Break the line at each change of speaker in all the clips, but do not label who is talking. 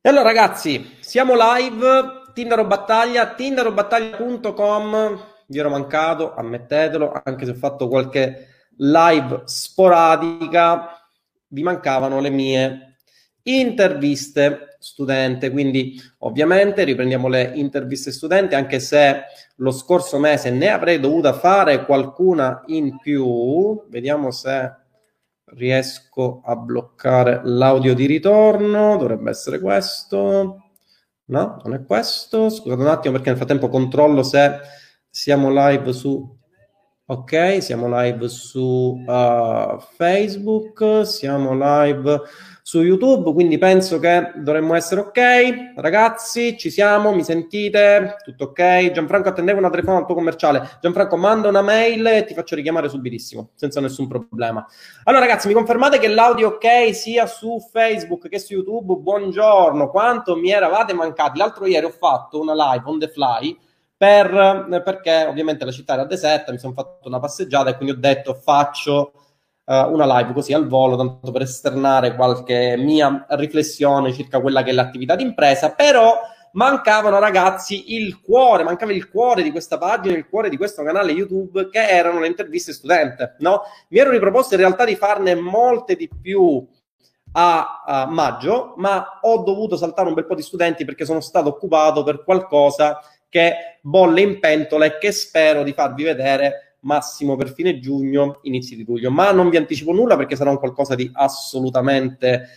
E allora ragazzi, siamo live, Tindaro Battaglia, tindarobattaglia.com, vi ero mancato, ammettetelo, anche se ho fatto qualche live sporadica, vi mancavano le mie interviste studente, quindi ovviamente riprendiamo le interviste studente, anche se lo scorso mese ne avrei dovuta fare qualcuna in più, vediamo se riesco a bloccare l'audio di ritorno, dovrebbe essere questo. No, non è questo. Scusate un attimo perché nel frattempo controllo se siamo live su Ok, siamo live su uh, Facebook, siamo live su YouTube, quindi penso che dovremmo essere ok. Ragazzi, ci siamo, mi sentite? Tutto ok? Gianfranco, attendevo una telefonata al tuo commerciale. Gianfranco, manda una mail e ti faccio richiamare subitissimo, senza nessun problema. Allora, ragazzi, mi confermate che l'audio ok sia su Facebook che su YouTube? Buongiorno, quanto mi eravate mancati? L'altro ieri ho fatto una live on the fly per, perché ovviamente la città era deserta, mi sono fatto una passeggiata e quindi ho detto faccio uh, una live così al volo, tanto per esternare qualche mia riflessione circa quella che è l'attività d'impresa, però mancavano ragazzi il cuore, mancava il cuore di questa pagina, il cuore di questo canale YouTube che erano le interviste studente, no? Mi ero riproposto in realtà di farne molte di più a, a maggio, ma ho dovuto saltare un bel po' di studenti perché sono stato occupato per qualcosa che bolle in pentola e che spero di farvi vedere massimo per fine giugno, inizi di luglio. Ma non vi anticipo nulla perché sarà un qualcosa di assolutamente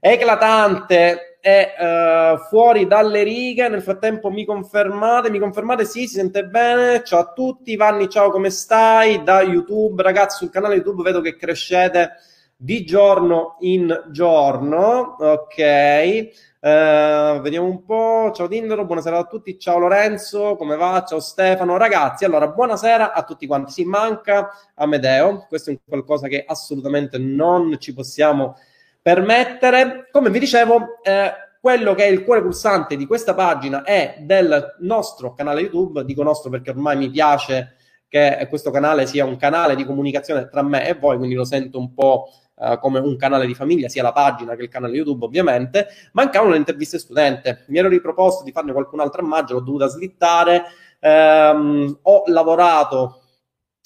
eclatante e uh, fuori dalle righe. Nel frattempo mi confermate, mi confermate? Sì, si sente bene. Ciao a tutti, Vanni, ciao, come stai? Da YouTube, ragazzi, sul canale YouTube vedo che crescete di giorno in giorno. Ok. Uh, vediamo un po'. Ciao Tindaro, buonasera a tutti. Ciao Lorenzo, come va? Ciao Stefano. Ragazzi, allora buonasera a tutti quanti. Si manca Amedeo, questo è qualcosa che assolutamente non ci possiamo permettere. Come vi dicevo, eh, quello che è il cuore pulsante di questa pagina è del nostro canale YouTube. Dico nostro perché ormai mi piace che questo canale sia un canale di comunicazione tra me e voi, quindi lo sento un po' uh, come un canale di famiglia, sia la pagina che il canale YouTube ovviamente, mancavano le interviste studente. Mi ero riproposto di farne qualcun'altra a maggio, l'ho dovuta slittare, um, ho lavorato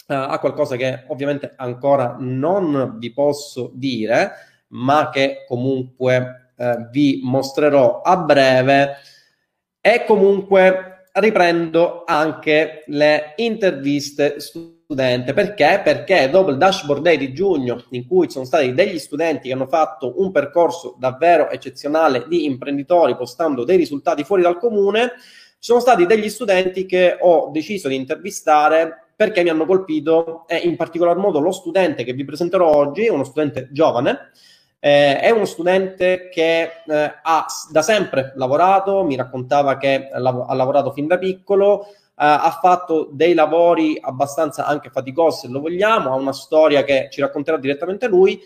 uh, a qualcosa che ovviamente ancora non vi posso dire, ma che comunque uh, vi mostrerò a breve. E comunque riprendo anche le interviste studente studente. Perché? Perché dopo il Dashboard Day di giugno, in cui sono stati degli studenti che hanno fatto un percorso davvero eccezionale di imprenditori, postando dei risultati fuori dal comune, ci sono stati degli studenti che ho deciso di intervistare perché mi hanno colpito e in particolar modo lo studente che vi presenterò oggi, uno studente giovane, eh, è uno studente che eh, ha da sempre lavorato, mi raccontava che ha lavorato fin da piccolo, ha fatto dei lavori abbastanza anche faticosi, se lo vogliamo, ha una storia che ci racconterà direttamente lui.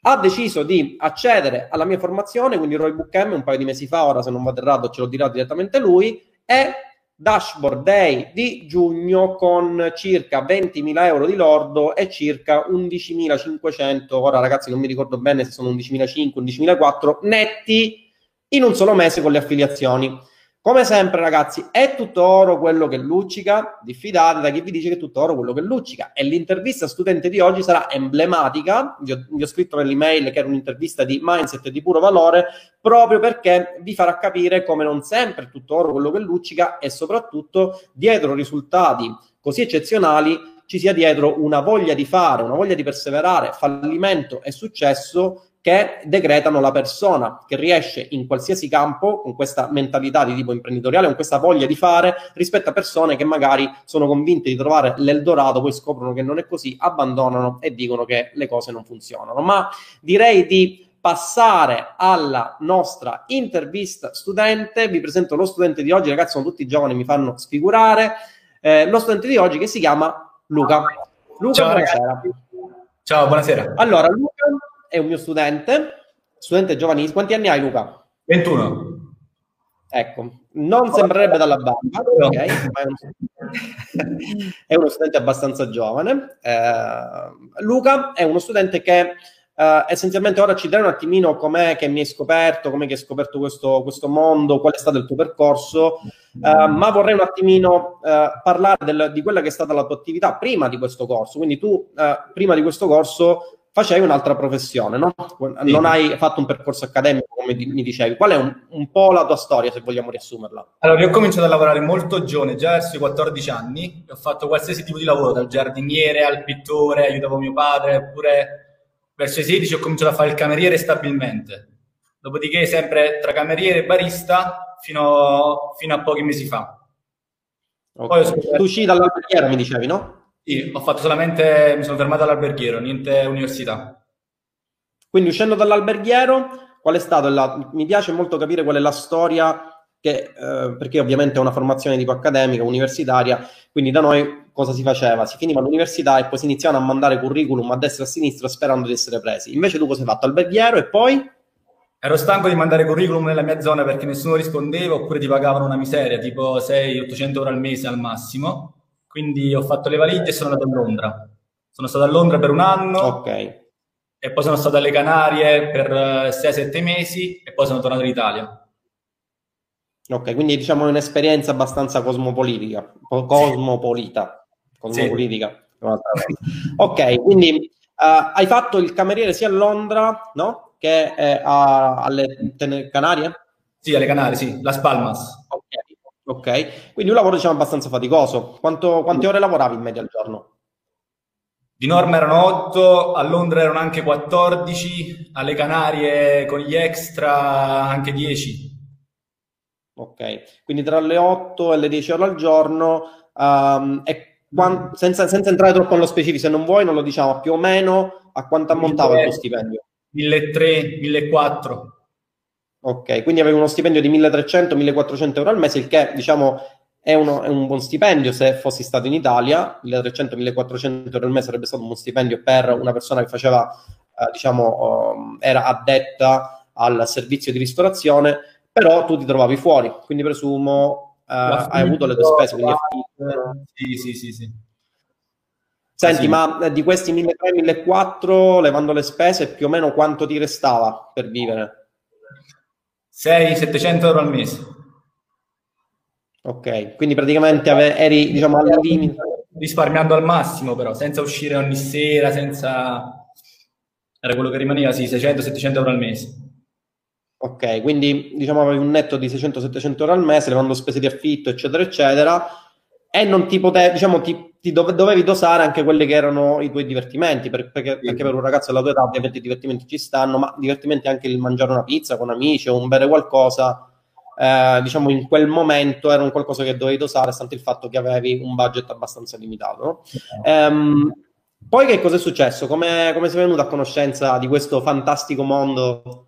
Ha deciso di accedere alla mia formazione, quindi Roy Book M, un paio di mesi fa, ora se non vado errato ce lo dirà direttamente lui, e Dashboard Day di giugno con circa 20.000 euro di lordo e circa 11.500, ora ragazzi non mi ricordo bene se sono 11.500, 11.400 netti in un solo mese con le affiliazioni. Come sempre, ragazzi, è tutto oro quello che luccica. Diffidate da chi vi dice che è tutto oro quello che luccica. E l'intervista studente di oggi sarà emblematica. Vi ho, vi ho scritto nell'email che era un'intervista di mindset di puro valore, proprio perché vi farà capire come non sempre è tutto oro quello che luccica e soprattutto dietro risultati così eccezionali ci sia dietro una voglia di fare, una voglia di perseverare, fallimento e successo che decretano la persona che riesce in qualsiasi campo con questa mentalità di tipo imprenditoriale, con questa voglia di fare, rispetto a persone che magari sono convinte di trovare l'Eldorado, poi scoprono che non è così, abbandonano e dicono che le cose non funzionano. Ma direi di passare alla nostra intervista studente. Vi presento lo studente di oggi, ragazzi, sono tutti giovani, mi fanno sfigurare. Eh, lo studente di oggi che si chiama Luca. Luca,
Ciao, buonasera. Ciao, buonasera.
Allora, Luca è un mio studente, studente giovanissimo. Quanti anni hai, Luca?
21.
Ecco, non sembrerebbe dalla bamba, okay? è uno studente abbastanza giovane. Eh, Luca è uno studente che Uh, essenzialmente ora ci dai un attimino com'è che mi hai scoperto, com'è che hai scoperto questo, questo mondo, qual è stato il tuo percorso, uh, ma vorrei un attimino uh, parlare del, di quella che è stata la tua attività prima di questo corso. Quindi tu prima di questo corso facevi un'altra professione, no? Non hai fatto un percorso accademico, come mi dicevi. Qual è un, un, po' la tua storia, se vogliamo riassumerla?
Allora, io ho cominciato a lavorare molto giovane, già verso i 14 anni, ho fatto qualsiasi tipo di lavoro, dal giardiniere al pittore, aiutavo mio padre, oppure verso i 16 ho cominciato a fare il cameriere stabilmente. Dopodiché sempre tra cameriere e barista fino, fino a pochi mesi fa.
Okay. Scoperto... Tu uscì dall'alberghiera, mi dicevi, no?
Sì, ho fatto solamente, mi sono fermato all'alberghiero, niente università.
Quindi uscendo dall'alberghiero, qual è stato la... Mi piace molto capire qual è la storia che, eh, perché ovviamente è una formazione tipo accademica, universitaria, quindi da noi cosa si faceva? Si finiva l'università e poi si iniziavano a mandare curriculum a destra e a sinistra sperando di essere presi. Invece tu cosa hai fatto? Alberghiero e poi?
Ero stanco di mandare curriculum nella mia zona perché nessuno rispondeva oppure ti pagavano una miseria, tipo 600-800 euro al mese al massimo. Quindi ho fatto le valigie e sono andato a Londra. Sono stato a Londra per un anno.
Ok.
E poi sono stato alle Canarie per 6-7 eh, mesi e poi sono tornato in Italia.
Ok, quindi diciamo è un'esperienza abbastanza cosmopolitica. Cosmopolita. Cosmopolitica. Sì. ok, quindi uh, hai fatto il cameriere sia a Londra, no? Che eh, a, alle Canarie?
Sì, alle Canarie, sì, Las Palmas.
Ok. Ok, quindi un lavoro diciamo abbastanza faticoso. Quanto, quante ore lavoravi in media al giorno?
Di norma erano 8, a Londra erano anche 14, alle Canarie con gli extra anche 10.
Ok, quindi tra le 8 e le 10 ore al giorno, um, e quant- senza, senza, entrare troppo nello specifico, se non vuoi non lo diciamo, più o meno a quanto ammontava il tuo stipendio?
1.300, 1.400.
Ok, quindi avevi uno stipendio di 1300-1400 euro al mese, il che diciamo è, uno, è, un buon stipendio se fossi stato in Italia. 1300-1400 euro al mese sarebbe stato un buon stipendio per una persona che faceva, eh, diciamo, um, era addetta al servizio di ristorazione, però tu ti trovavi fuori, quindi presumo eh, hai avuto le tue spese. Quindi...
Sì, sì, sì, sì.
Senti, sì. ma eh, di questi 1300-1400, levando le spese, più o meno quanto ti restava per vivere?
600-700 euro al mese.
Ok, quindi praticamente ave- eri diciamo al limite.
Risparmiando al massimo però, senza uscire ogni sera, senza... Era quello che rimaneva, sì, 600-700 euro al mese.
Ok, quindi diciamo avevi un netto di 600-700 euro al mese, levando spese di affitto, eccetera, eccetera, e non ti potevi, diciamo, ti ti dove, dovevi dosare anche quelli che erano i tuoi divertimenti, per, perché sì. anche per un ragazzo della tua età ovviamente i divertimenti ci stanno, ma divertimenti anche il mangiare una pizza con amici o un bere qualcosa, eh, diciamo in quel momento era un qualcosa che dovevi dosare, stante il fatto che avevi un budget abbastanza limitato. No? Ehm, poi che cosa è successo? Come, come sei venuto a conoscenza di questo fantastico mondo?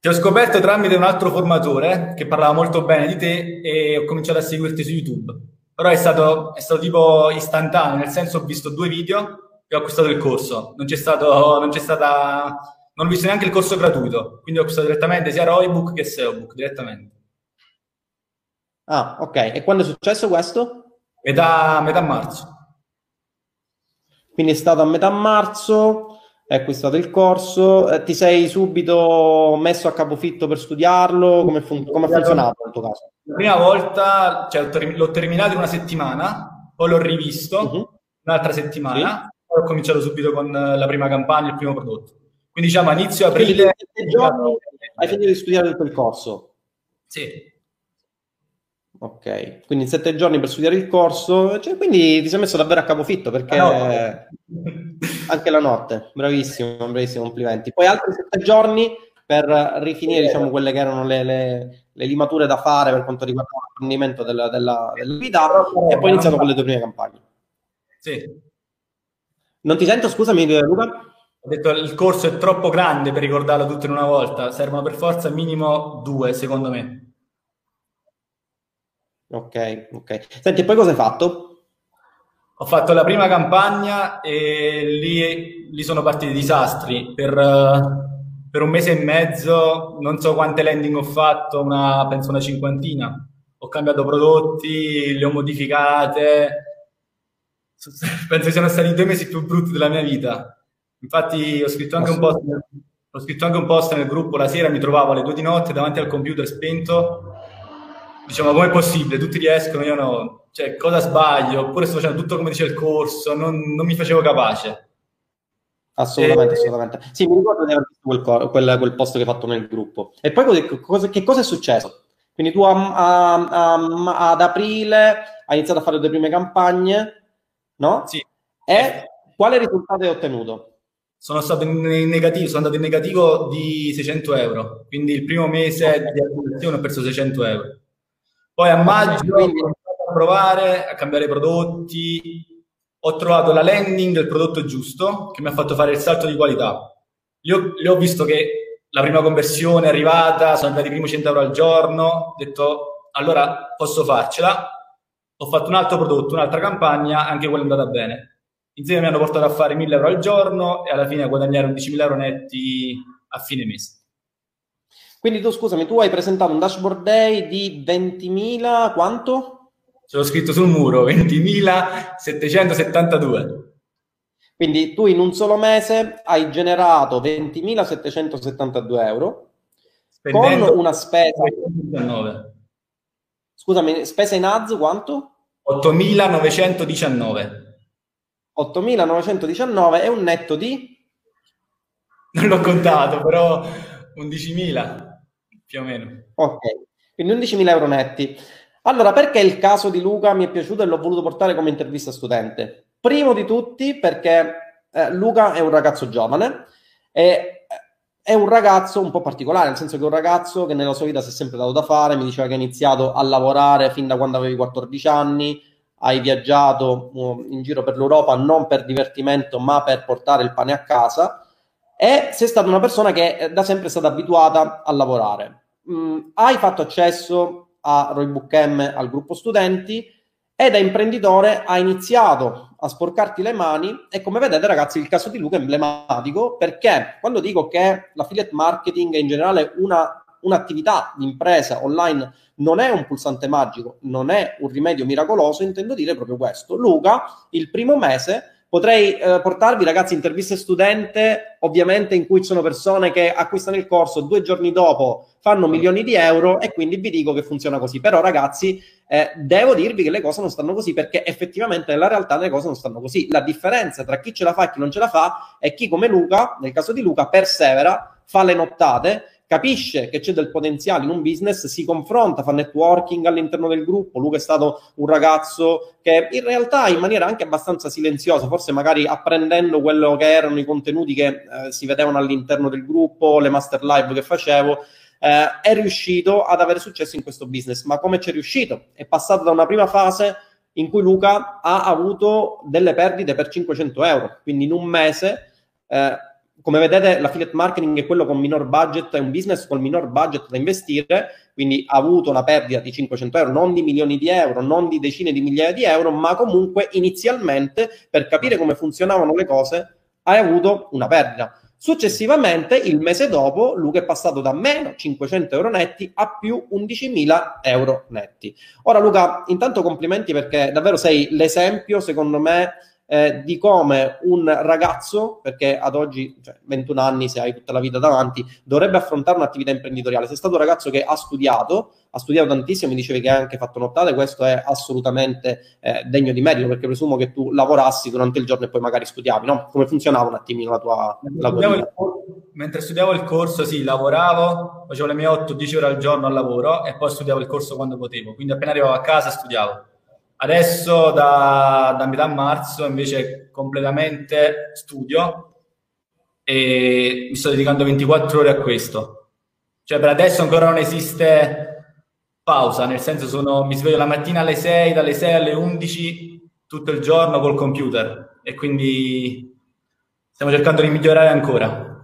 Ti ho scoperto tramite un altro formatore che parlava molto bene di te e ho cominciato a seguirti su YouTube. Però è stato, è stato tipo istantaneo, nel senso ho visto due video e ho acquistato il corso. Non c'è stato, non c'è stata, non ho visto neanche il corso gratuito, quindi ho acquistato direttamente sia Roybook che SEObook, direttamente.
Ah, ok. E quando è successo questo?
Metà, metà marzo.
Quindi è stato a metà marzo hai acquistato il corso, eh, ti sei subito messo a capofitto per studiarlo? Come, fun- come ha funzionato nel tuo caso?
La prima volta cioè, l'ho terminato in una settimana, poi l'ho rivisto uh-huh. un'altra settimana, sì. poi ho cominciato subito con la prima campagna, il primo prodotto. Quindi diciamo inizio aprile...
Giorni, hai finito di studiare il corso?
Sì.
Ok, quindi sette giorni per studiare il corso, cioè, quindi ti sei messo davvero a capofitto perché ah, anche la notte, bravissimo, bravissimo, complimenti. Poi altri sette giorni per rifinire diciamo, quelle che erano le, le, le, limature da fare per quanto riguarda l'apprendimento della, della, della vita e poi iniziato con le tue prime campagne.
Sì.
Non ti sento, scusami Luca?
Ho detto il corso è troppo grande per ricordarlo tutto in una volta, servono per forza minimo due secondo me.
Ok, ok. Senti, poi cosa hai fatto?
Ho fatto la prima campagna e lì, lì sono partiti disastri. Per, per, un mese e mezzo non so quante landing ho fatto, una, penso una cinquantina. Ho cambiato prodotti, le ho modificate. Penso siano stati i due mesi più brutti della mia vita. Infatti ho scritto anche un post, ho scritto anche un post nel gruppo la sera, mi trovavo alle due di notte davanti al computer spento, diciamo, com'è possibile? Tutti riescono, io no, cioè, cosa sbaglio? Oppure sto facendo tutto come dice il corso, non, non mi facevo capace.
Assolutamente, e... assolutamente. Sì, mi ricordo di aver visto quel, quel, quel, post che hai fatto nel gruppo. E poi cosa, che cosa è successo? Quindi tu a, a, a, ad aprile hai iniziato a fare le tue prime campagne, no?
Sì.
E quale risultato hai ottenuto?
Sono stato in negativo, sono andato in negativo di 600 euro, quindi il primo mese okay. di acquisizione ho perso 600 euro. Poi a maggio ho iniziato a provare a cambiare prodotti, ho trovato la landing del prodotto giusto che mi ha fatto fare il salto di qualità. Io, io ho visto che la prima conversione è arrivata, sono andati i primi 100 euro al giorno, ho detto allora posso farcela. Ho fatto un altro prodotto, un'altra campagna, anche quella è andata bene Insieme mi hanno portato a fare 1000 euro al giorno e alla fine a guadagnare 11.000 euro netti a fine mese.
Quindi tu, scusami, tu hai presentato un dashboard day di 20.000, quanto?
Ce l'ho scritto sul muro, 20.772.
Quindi tu in un solo mese hai generato 20.772 euro Spendendo con una spesa... 19. Scusami, spesa in ads quanto?
8.919.
8.919 è un netto di?
Non l'ho contato, però 11.000 più o meno.
Ok, quindi 11.000 euro netti. Allora, perché il caso di Luca mi è piaciuto e l'ho voluto portare come intervista studente? Primo di tutti perché eh, Luca è un ragazzo giovane e è un ragazzo un po' particolare, nel senso che è un ragazzo che nella sua vita si è sempre dato da fare, mi diceva che ha iniziato a lavorare fin da quando avevi 14 anni, hai viaggiato uh, in giro per l'Europa non per divertimento ma per portare il pane a casa e sei stata una persona che eh, da sempre è stata abituata a lavorare. Mm, hai fatto accesso a Roybook M, al gruppo studenti e da imprenditore hai iniziato a sporcarti le mani e come vedete ragazzi il caso di Luca è emblematico perché quando dico che l'affiliate marketing è in generale una, un'attività di impresa online non è un pulsante magico, non è un rimedio miracoloso, intendo dire proprio questo. Luca, il primo mese potrei eh, portarvi ragazzi interviste studente, ovviamente in cui ci sono persone che acquistano il corso, due giorni dopo fanno milioni di euro e quindi vi dico che funziona così. Però ragazzi, eh, devo dirvi che le cose non stanno così perché effettivamente nella realtà le cose non stanno così. La differenza tra chi ce la fa e chi non ce la fa è chi come Luca, nel caso di Luca, persevera, fa le nottate capisce che c'è del potenziale in un business, si confronta, fa networking all'interno del gruppo. Luca è stato un ragazzo che in realtà in maniera anche abbastanza silenziosa, forse magari apprendendo quello che erano i contenuti che eh, si vedevano all'interno del gruppo, le master live che facevo, eh, è riuscito ad avere successo in questo business. Ma come ci è riuscito? È passato da una prima fase in cui Luca ha avuto delle perdite per 500 euro, quindi in un mese eh, come vedete l'affiliate marketing è quello con minor budget, è un business con minor budget da investire, quindi ha avuto una perdita di 500 euro, non di milioni di euro, non di decine di migliaia di euro, ma comunque inizialmente per capire come funzionavano le cose hai avuto una perdita. Successivamente, il mese dopo, Luca è passato da meno 500 euro netti a più 11.000 euro netti. Ora, Luca, intanto complimenti perché davvero sei l'esempio, secondo me, eh, di come un ragazzo, perché ad oggi, cioè 21 anni, se hai tutta la vita davanti, dovrebbe affrontare un'attività imprenditoriale. Sei stato un ragazzo che ha studiato, ha studiato tantissimo, mi dicevi che hai anche fatto nottate, questo è assolutamente eh, degno di merito, perché presumo che tu lavorassi durante il giorno e poi magari studiavi, no? Come funzionava un attimino la tua, la tua vita?
Mentre studiavo il corso, sì, lavoravo, facevo le mie 8-10 ore al giorno al lavoro e poi studiavo il corso quando potevo. Quindi appena arrivavo a casa studiavo Adesso da, da metà marzo invece completamente studio e mi sto dedicando 24 ore a questo. Cioè per adesso ancora non esiste pausa, nel senso sono, mi sveglio la mattina alle 6, dalle 6 alle 11 tutto il giorno col computer e quindi stiamo cercando di migliorare ancora.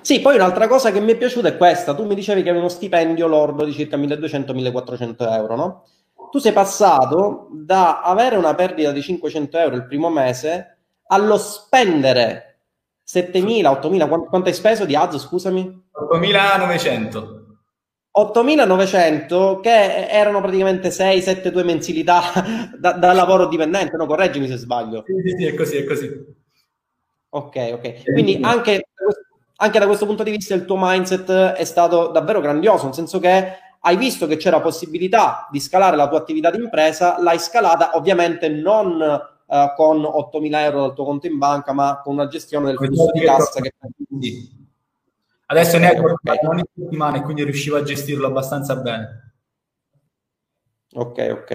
Sì, poi un'altra cosa che mi è piaciuta è questa. Tu mi dicevi che avevi uno stipendio lordo di circa 1200-1400 euro, no? Tu sei passato da avere una perdita di 500 euro il primo mese allo spendere 7.000, 8.000, quanto, quanto hai speso di ads, scusami?
8.900.
8.900 che erano praticamente 6, 7, 2 mensilità da, da lavoro dipendente, no? Correggimi se sbaglio.
Sì, sì, sì, è così, è così.
Ok, ok. Quindi anche, anche da questo punto di vista il tuo mindset è stato davvero grandioso, nel senso che hai visto che c'era possibilità di scalare la tua attività di impresa, l'hai scalata ovviamente non uh, con 8.000 euro dal tuo conto in banca, ma con una gestione del flusso di cassa che...
Sì. Adesso ne hai okay. ogni settimana e quindi riuscivo a gestirlo abbastanza bene.
Ok, ok.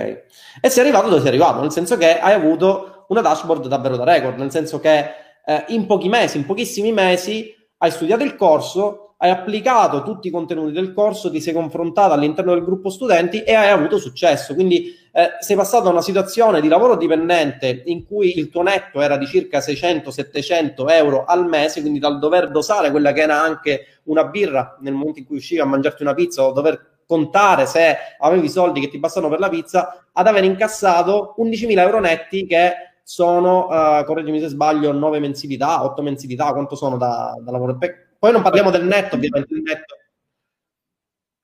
E sei arrivato dove sei arrivato, nel senso che hai avuto una dashboard davvero da record, nel senso che eh, in pochi mesi, in pochissimi mesi, hai studiato il corso, hai applicato tutti i contenuti del corso, ti sei confrontato all'interno del gruppo studenti e hai avuto successo. Quindi eh, sei passato da una situazione di lavoro dipendente in cui il tuo netto era di circa 600-700 euro al mese, quindi dal dover dosare quella che era anche una birra nel momento in cui uscivi a mangiarti una pizza o dover contare se avevi i soldi che ti bastano per la pizza, ad aver incassato 11.000 euro netti che sono, uh, correggimi se sbaglio, 9 mensilità, 8 mensilità, quanto sono da, da lavoro? Poi non parliamo del netto, ovviamente il netto,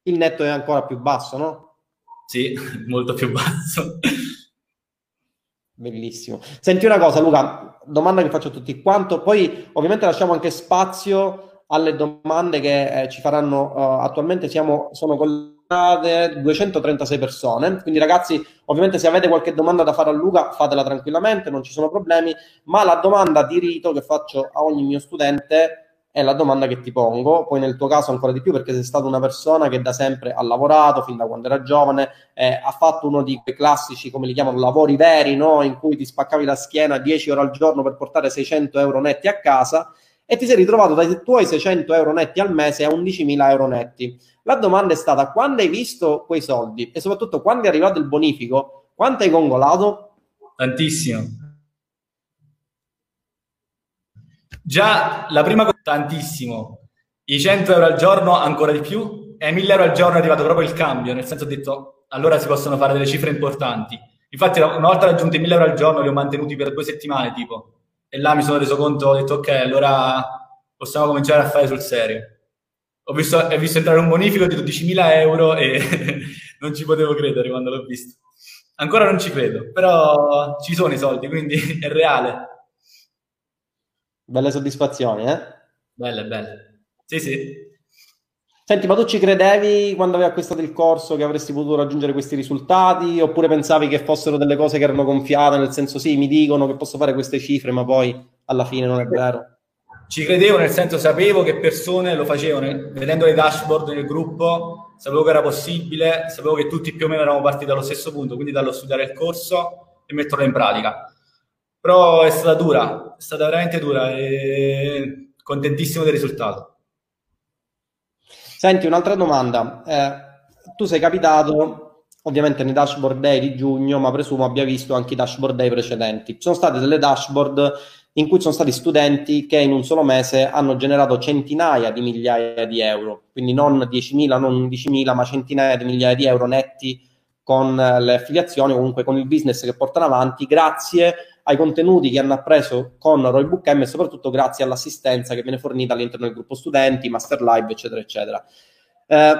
il netto è ancora più basso, no?
Sì, molto più basso.
Bellissimo. Senti una cosa, Luca, domanda che faccio a tutti quanto, poi ovviamente lasciamo anche spazio alle domande che eh, ci faranno uh, attualmente, siamo, sono collegate 236 persone, quindi ragazzi, ovviamente se avete qualche domanda da fare a Luca, fatela tranquillamente, non ci sono problemi, ma la domanda di rito che faccio a ogni mio studente è la domanda che ti pongo, poi nel tuo caso ancora di più perché sei stata una persona che da sempre ha lavorato, fin da quando era giovane, eh, ha fatto uno di quei classici, come li chiamano, lavori veri, no? in cui ti spaccavi la schiena 10 ore al giorno per portare 600 euro netti a casa e ti sei ritrovato dai tuoi 600 euro netti al mese a 11.000 euro netti. La domanda è stata, quando hai visto quei soldi e soprattutto quando è arrivato il bonifico, quanto hai gongolato?
Tantissimo Già la prima cosa, tantissimo. I 100 euro al giorno ancora di più e ai 1000 euro al giorno è arrivato proprio il cambio, nel senso ho detto allora si possono fare delle cifre importanti. Infatti una volta raggiunti i 1000 euro al giorno li ho mantenuti per due settimane tipo e là mi sono reso conto, ho detto ok allora possiamo cominciare a fare sul serio. Ho visto, ho visto entrare un bonifico di 12.000 euro e non ci potevo credere quando l'ho visto. Ancora non ci credo, però ci sono i soldi, quindi è reale.
Belle soddisfazioni, eh?
Belle, belle. Sì, sì.
Senti, ma tu ci credevi quando avevi acquistato il corso che avresti potuto raggiungere questi risultati? Oppure pensavi che fossero delle cose che erano gonfiate, nel senso sì, mi dicono che posso fare queste cifre, ma poi alla fine non è vero?
Ci credevo, nel senso sapevo che persone lo facevano, vedendo le dashboard nel gruppo, sapevo che era possibile, sapevo che tutti più o meno eravamo partiti dallo stesso punto, quindi dallo studiare il corso e metterlo in pratica. Però è stata dura, è stata veramente dura e contentissimo del risultato.
Senti, un'altra domanda. Eh, tu sei capitato ovviamente nei dashboard day di giugno, ma presumo abbia visto anche i dashboard day precedenti. Sono state delle dashboard in cui sono stati studenti che in un solo mese hanno generato centinaia di migliaia di euro, quindi non 10.000, non 11.000, ma centinaia di migliaia di euro netti con le affiliazioni, comunque con il business che portano avanti, grazie ai contenuti che hanno appreso con Roybook M e soprattutto grazie all'assistenza che viene fornita all'interno del gruppo studenti, master live, eccetera, eccetera. Eh,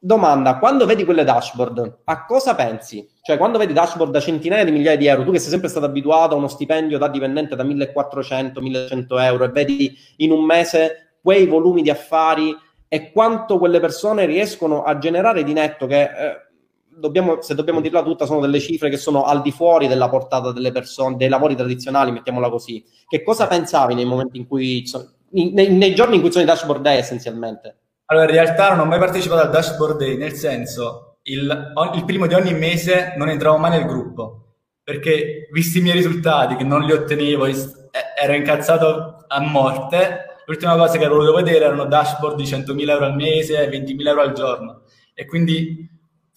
domanda, quando vedi quelle dashboard, a cosa pensi? Cioè, quando vedi dashboard da centinaia di migliaia di euro, tu che sei sempre stato abituato a uno stipendio da dipendente da 1400-1100 euro e vedi in un mese quei volumi di affari e quanto quelle persone riescono a generare di netto che... Eh, dobbiamo, se dobbiamo dirla tutta, sono delle cifre che sono al di fuori della portata delle persone, dei lavori tradizionali, mettiamola così. Che cosa pensavi nei momenti in cui, nei, nei giorni in cui sono i dashboard day essenzialmente?
Allora, in realtà non ho mai partecipato al dashboard day, nel senso, il, il primo di ogni mese non entravo mai nel gruppo, perché visti i miei risultati, che non li ottenevo, ero incazzato a morte, l'ultima cosa che voluto vedere erano dashboard di 100.000 euro al mese, 20.000 euro al giorno. E quindi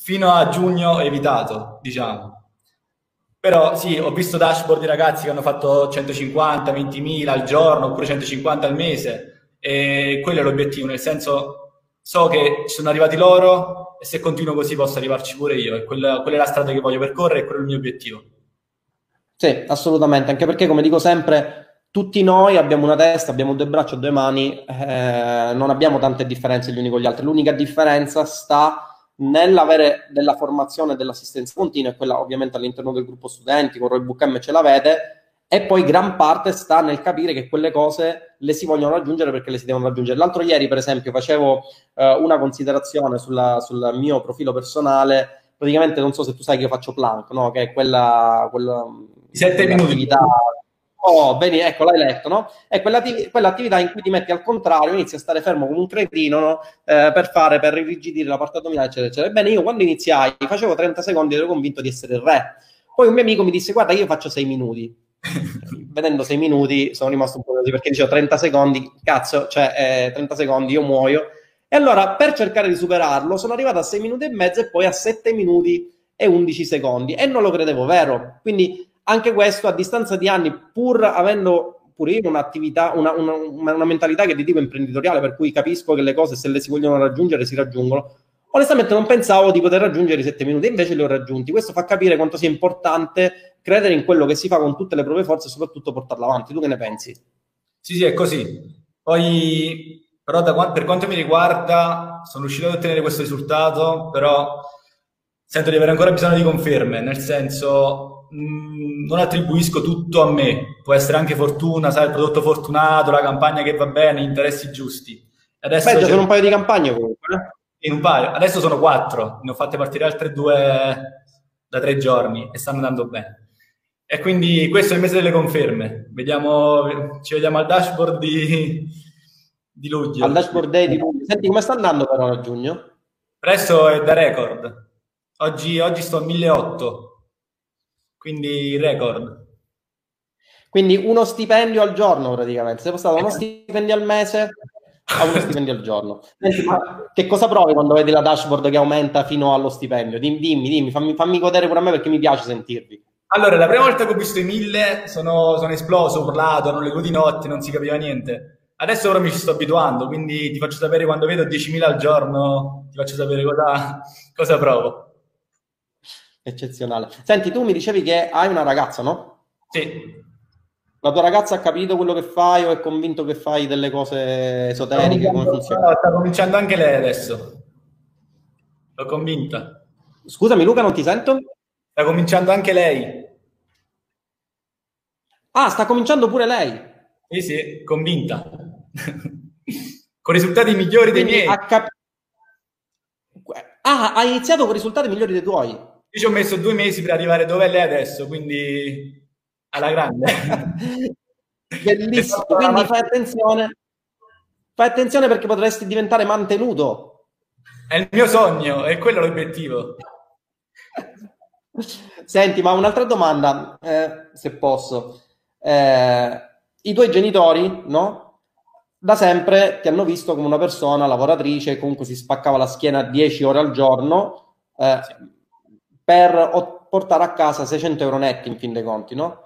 fino a giugno evitato, diciamo. Però sì, ho visto dashboard di ragazzi che hanno fatto 150, 20.000 al giorno oppure 150 al mese e quello è l'obiettivo, nel senso so che sono arrivati loro e se continuo così posso arrivarci pure io e quella, quella è la strada che voglio percorrere e quello è il mio obiettivo.
Sì, assolutamente, anche perché come dico sempre, tutti noi abbiamo una testa, abbiamo due braccia, due mani, eh, non abbiamo tante differenze gli uni con gli altri. L'unica differenza sta nell'avere della formazione e dell'assistenza continua, e quella ovviamente all'interno del gruppo studenti, con Roybook M ce l'avete, e poi gran parte sta nel capire che quelle cose le si vogliono raggiungere perché le si devono raggiungere. L'altro ieri, per esempio, facevo eh, una considerazione sulla, sul mio profilo personale. Praticamente, non so se tu sai che io faccio plank, no? Che è quella, quella
sette minuti.
Oh, bene, ecco, l'hai letto, no? È quell'attiv- quell'attività in cui ti metti al contrario, inizi a stare fermo come un cretino, no? Eh, per fare, per irrigidire la parte addominale, eccetera, eccetera. Ebbene, io quando iniziai facevo 30 secondi ed ero convinto di essere il re. Poi un mio amico mi disse, guarda, io faccio 6 minuti. Vedendo 6 minuti sono rimasto un po' così, perché dicevo 30 secondi, cazzo, cioè eh, 30 secondi io muoio. E allora, per cercare di superarlo, sono arrivato a 6 minuti e mezzo e poi a 7 minuti e 11 secondi. E non lo credevo vero. Quindi anche questo a distanza di anni, pur avendo pure io un'attività, una, una, una, mentalità che è di tipo imprenditoriale, per cui capisco che le cose se le si vogliono raggiungere si raggiungono. Onestamente non pensavo di poter raggiungere i sette minuti, invece li ho raggiunti. Questo fa capire quanto sia importante credere in quello che si fa con tutte le proprie forze e soprattutto portarlo avanti. Tu che ne pensi?
Sì, sì, è così. Poi, però, da, per quanto mi riguarda, sono riuscito ad ottenere questo risultato, però sento di avere ancora bisogno di conferme, nel senso Mm, non attribuisco tutto a me, può essere anche fortuna, sai, il prodotto fortunato, la campagna che va bene, interessi giusti.
Adesso Beh, sono un paio di campagne comunque.
Eh? In un paio, adesso sono quattro, ne ho fatte partire altre due da tre giorni e stanno andando bene. E quindi questo è il mese delle conferme. Vediamo, ci vediamo al dashboard di, di luglio.
Al dashboard day di luglio. Senti, come sta andando però a giugno?
Presto è da record. Oggi, oggi sto a 1008 quindi record.
Quindi uno stipendio al giorno praticamente, sei passato da uno stipendio al mese a uno stipendio al giorno. Ma che cosa provi quando vedi la dashboard che aumenta fino allo stipendio? Dimmi, dimmi, dimmi fammi, fammi godere pure a me perché mi piace sentirvi.
Allora, la prima volta che ho visto i mille sono, sono esploso, urlato, non leggo di notte, non si capiva niente. Adesso ora mi ci sto abituando, quindi ti faccio sapere quando vedo 10.000 al giorno, ti faccio sapere cosa, cosa provo.
Eccezionale. Senti, tu mi dicevi che hai una ragazza, no?
Sì.
La tua ragazza ha capito quello che fai o è convinto che fai delle cose esoteriche? Come funziona?
sta cominciando anche lei adesso. L'ho convinta.
Scusami Luca, non ti sento?
Sta cominciando anche lei.
Ah, sta cominciando pure lei?
Sì, sì, convinta. con risultati migliori Quindi dei miei. Cap-
ah, hai iniziato con risultati migliori dei tuoi?
Io ci ho messo due mesi per arrivare dove è lei adesso, quindi alla grande.
Bellissimo, quindi fai attenzione. Fai attenzione perché potresti diventare mantenuto.
È il mio sogno, è quello l'obiettivo.
Senti, ma un'altra domanda, eh, se posso. Eh, I tuoi genitori, no? Da sempre ti hanno visto come una persona lavoratrice, comunque si spaccava la schiena 10 ore al giorno. Eh, sì per portare a casa 600 euro netti in fin dei conti, no?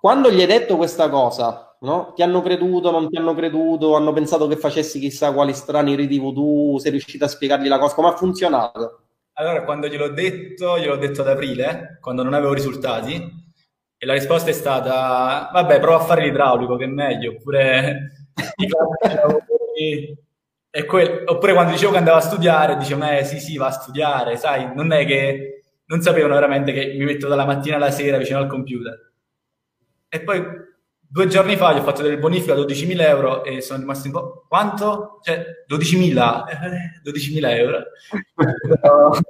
Quando gli hai detto questa cosa, no? Ti hanno creduto, non ti hanno creduto, hanno pensato che facessi chissà quali strani riti voodoo, sei riuscito a spiegargli la cosa, come ha funzionato?
Allora, quando gliel'ho detto, gliel'ho detto ad aprile, quando non avevo risultati, e la risposta è stata, vabbè, prova a fare l'idraulico, che è meglio, oppure classici quel... oppure quando dicevo che andavo a studiare, dicevo, eh sì, sì, va a studiare, sai, non è che non sapevano veramente che mi metto dalla mattina alla sera vicino al computer. E poi due giorni fa gli ho fatto delle bonifiche a 12.000 euro e sono rimasto un po'... Quanto? Cioè, 12.000? Eh, 12.000 euro.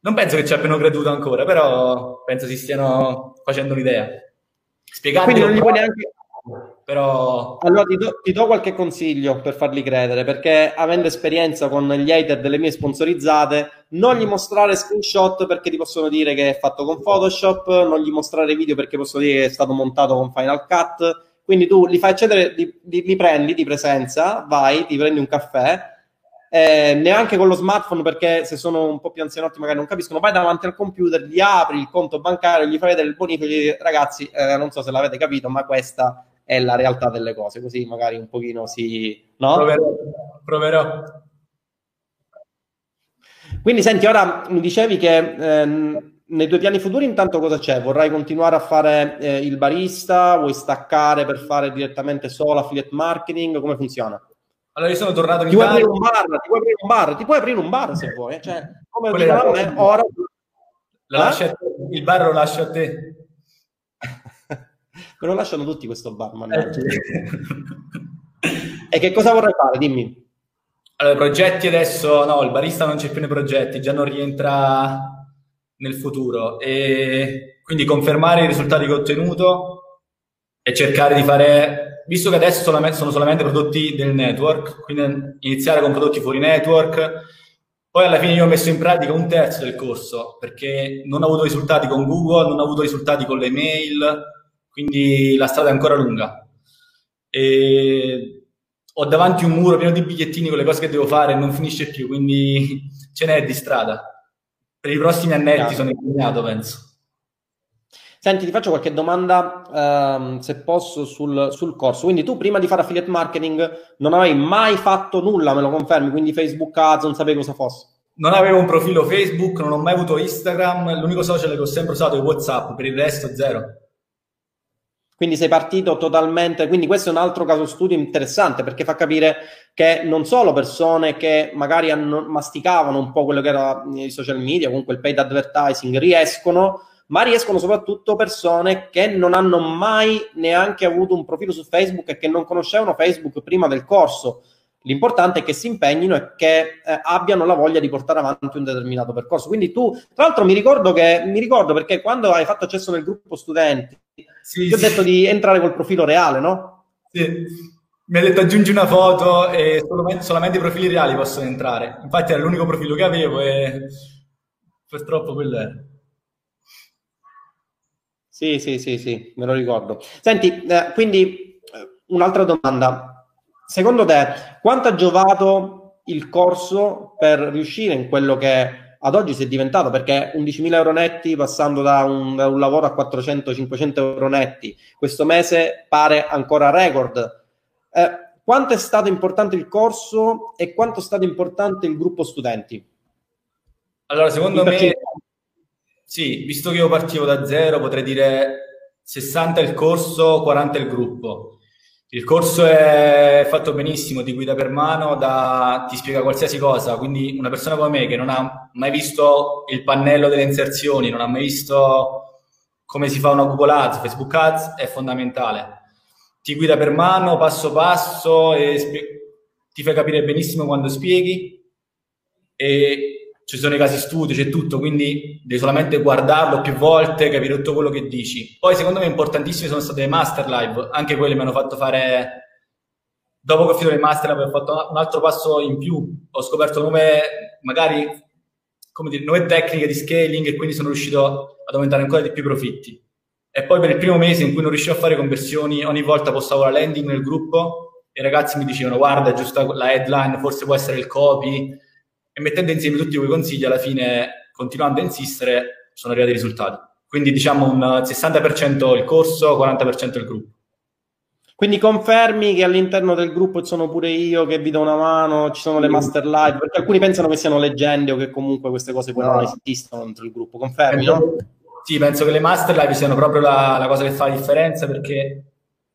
non penso che ci abbiano creduto ancora, però penso si stiano facendo un'idea.
Spiegate. Quindi non gli puoi neanche però... Allora ti do, ti do, qualche consiglio per farli credere, perché avendo esperienza con gli hater delle mie sponsorizzate, non gli mostrare screenshot perché ti possono dire che è fatto con Photoshop, non gli mostrare video perché possono dire che è stato montato con Final Cut, quindi tu li fai accedere, li, li, li prendi di presenza, vai, ti prendi un caffè, eh, neanche con lo smartphone perché se sono un po' più anzianotti magari non capiscono, vai davanti al computer, gli apri il conto bancario, gli fai vedere il bonifico gli dici ragazzi, eh, non so se l'avete capito, ma questa è la realtà delle cose, così magari un pochino si... No?
Proverò. Proverò.
Quindi senti, ora mi dicevi che ehm, nei tuoi piani futuri intanto cosa c'è? Vorrai continuare a fare eh, il barista? Vuoi staccare per fare direttamente solo affiliate marketing? Come funziona?
Allora io sono tornato in
ti Italia... Puoi bar, ti puoi aprire un bar, ti puoi aprire un bar se vuoi. Cioè, come a me, ora...
Eh? il bar lo lascio a te.
Me lo lasciano tutti questo bar, eh, E che cosa vorrei fare? Dimmi.
Allora, progetti adesso, no, il barista non c'è più nei progetti, già non rientra nel futuro. E quindi confermare i risultati che ho ottenuto e cercare di fare, visto che adesso sono solamente prodotti del network, quindi iniziare con prodotti fuori network. Poi alla fine io ho messo in pratica un terzo del corso perché non ho avuto risultati con Google, non ho avuto risultati con le mail, quindi la strada è ancora lunga. E ho davanti un muro pieno di bigliettini con le cose che devo fare e non finisce più, quindi ce n'è di strada. Per i prossimi annetti sono impegnato, penso.
Senti, ti faccio qualche domanda, ehm, se posso, sul, sul, corso. Quindi tu prima di fare affiliate marketing non avevi mai fatto nulla, me lo confermi? Quindi Facebook Ads, non sapevi cosa fosse?
Non avevo un profilo Facebook, non ho mai avuto Instagram, l'unico social che ho sempre usato è WhatsApp, per il resto zero.
Quindi sei partito totalmente, quindi questo è un altro caso studio interessante perché fa capire che non solo persone che magari hanno, masticavano un po' quello che era i social media, comunque il paid advertising, riescono ma riescono soprattutto persone che non hanno mai neanche avuto un profilo su Facebook e che non conoscevano Facebook prima del corso. L'importante è che si impegnino e che eh, abbiano la voglia di portare avanti un determinato percorso. Quindi tu, tra l'altro, mi ricordo che mi ricordo perché quando hai fatto accesso nel gruppo studenti, sì, ti ho detto di entrare col profilo reale, no?
Sì. Mi ha detto aggiungi una foto e solamente, solamente i profili reali possono entrare. Infatti era l'unico profilo che avevo e purtroppo quello è.
Sì, sì, sì, sì, me lo ricordo. Senti, eh, quindi eh, un'altra domanda. Secondo te, quanto ha giovato il corso per riuscire in quello che ad oggi si è diventato? Perché 11.000 euro netti passando da un, da un lavoro a 400-500 euro netti, questo mese pare ancora record. Eh, quanto è stato importante il corso e quanto è stato importante il gruppo studenti?
Allora, secondo me sì, visto che io partivo da zero, potrei dire 60 il corso, 40 il gruppo. Il corso è fatto benissimo, ti guida per mano, da, ti spiega qualsiasi cosa, quindi una persona come me che non ha mai visto il pannello delle inserzioni, non ha mai visto come si fa una Google Ads, Facebook Ads, è fondamentale. Ti guida per mano, passo passo, e spie- ti fai capire benissimo quando spieghi e ci sono i casi studio, c'è tutto, quindi devi solamente guardarlo più volte, capire tutto quello che dici. Poi secondo me importantissime sono state le master live, anche quelle mi hanno fatto fare, dopo che ho finito le master live ho fatto un altro passo in più, ho scoperto nuove, magari, come dire, nuove tecniche di scaling e quindi sono riuscito ad aumentare ancora di più i profitti. E poi per il primo mese in cui non riuscivo a fare conversioni, ogni volta postavo la landing nel gruppo e i ragazzi mi dicevano guarda, giusta la headline, forse può essere il copy, e mettendo insieme tutti quei consigli, alla fine, continuando a insistere, sono arrivati i risultati. Quindi diciamo un 60% il corso, 40% il gruppo.
Quindi confermi che all'interno del gruppo sono pure io che vi do una mano, ci sono le master live, perché alcuni pensano che siano leggende o che comunque queste cose poi no. non esistono dentro il gruppo. Confermi, no?
Sì, penso che le master live siano proprio la, la cosa che fa la differenza perché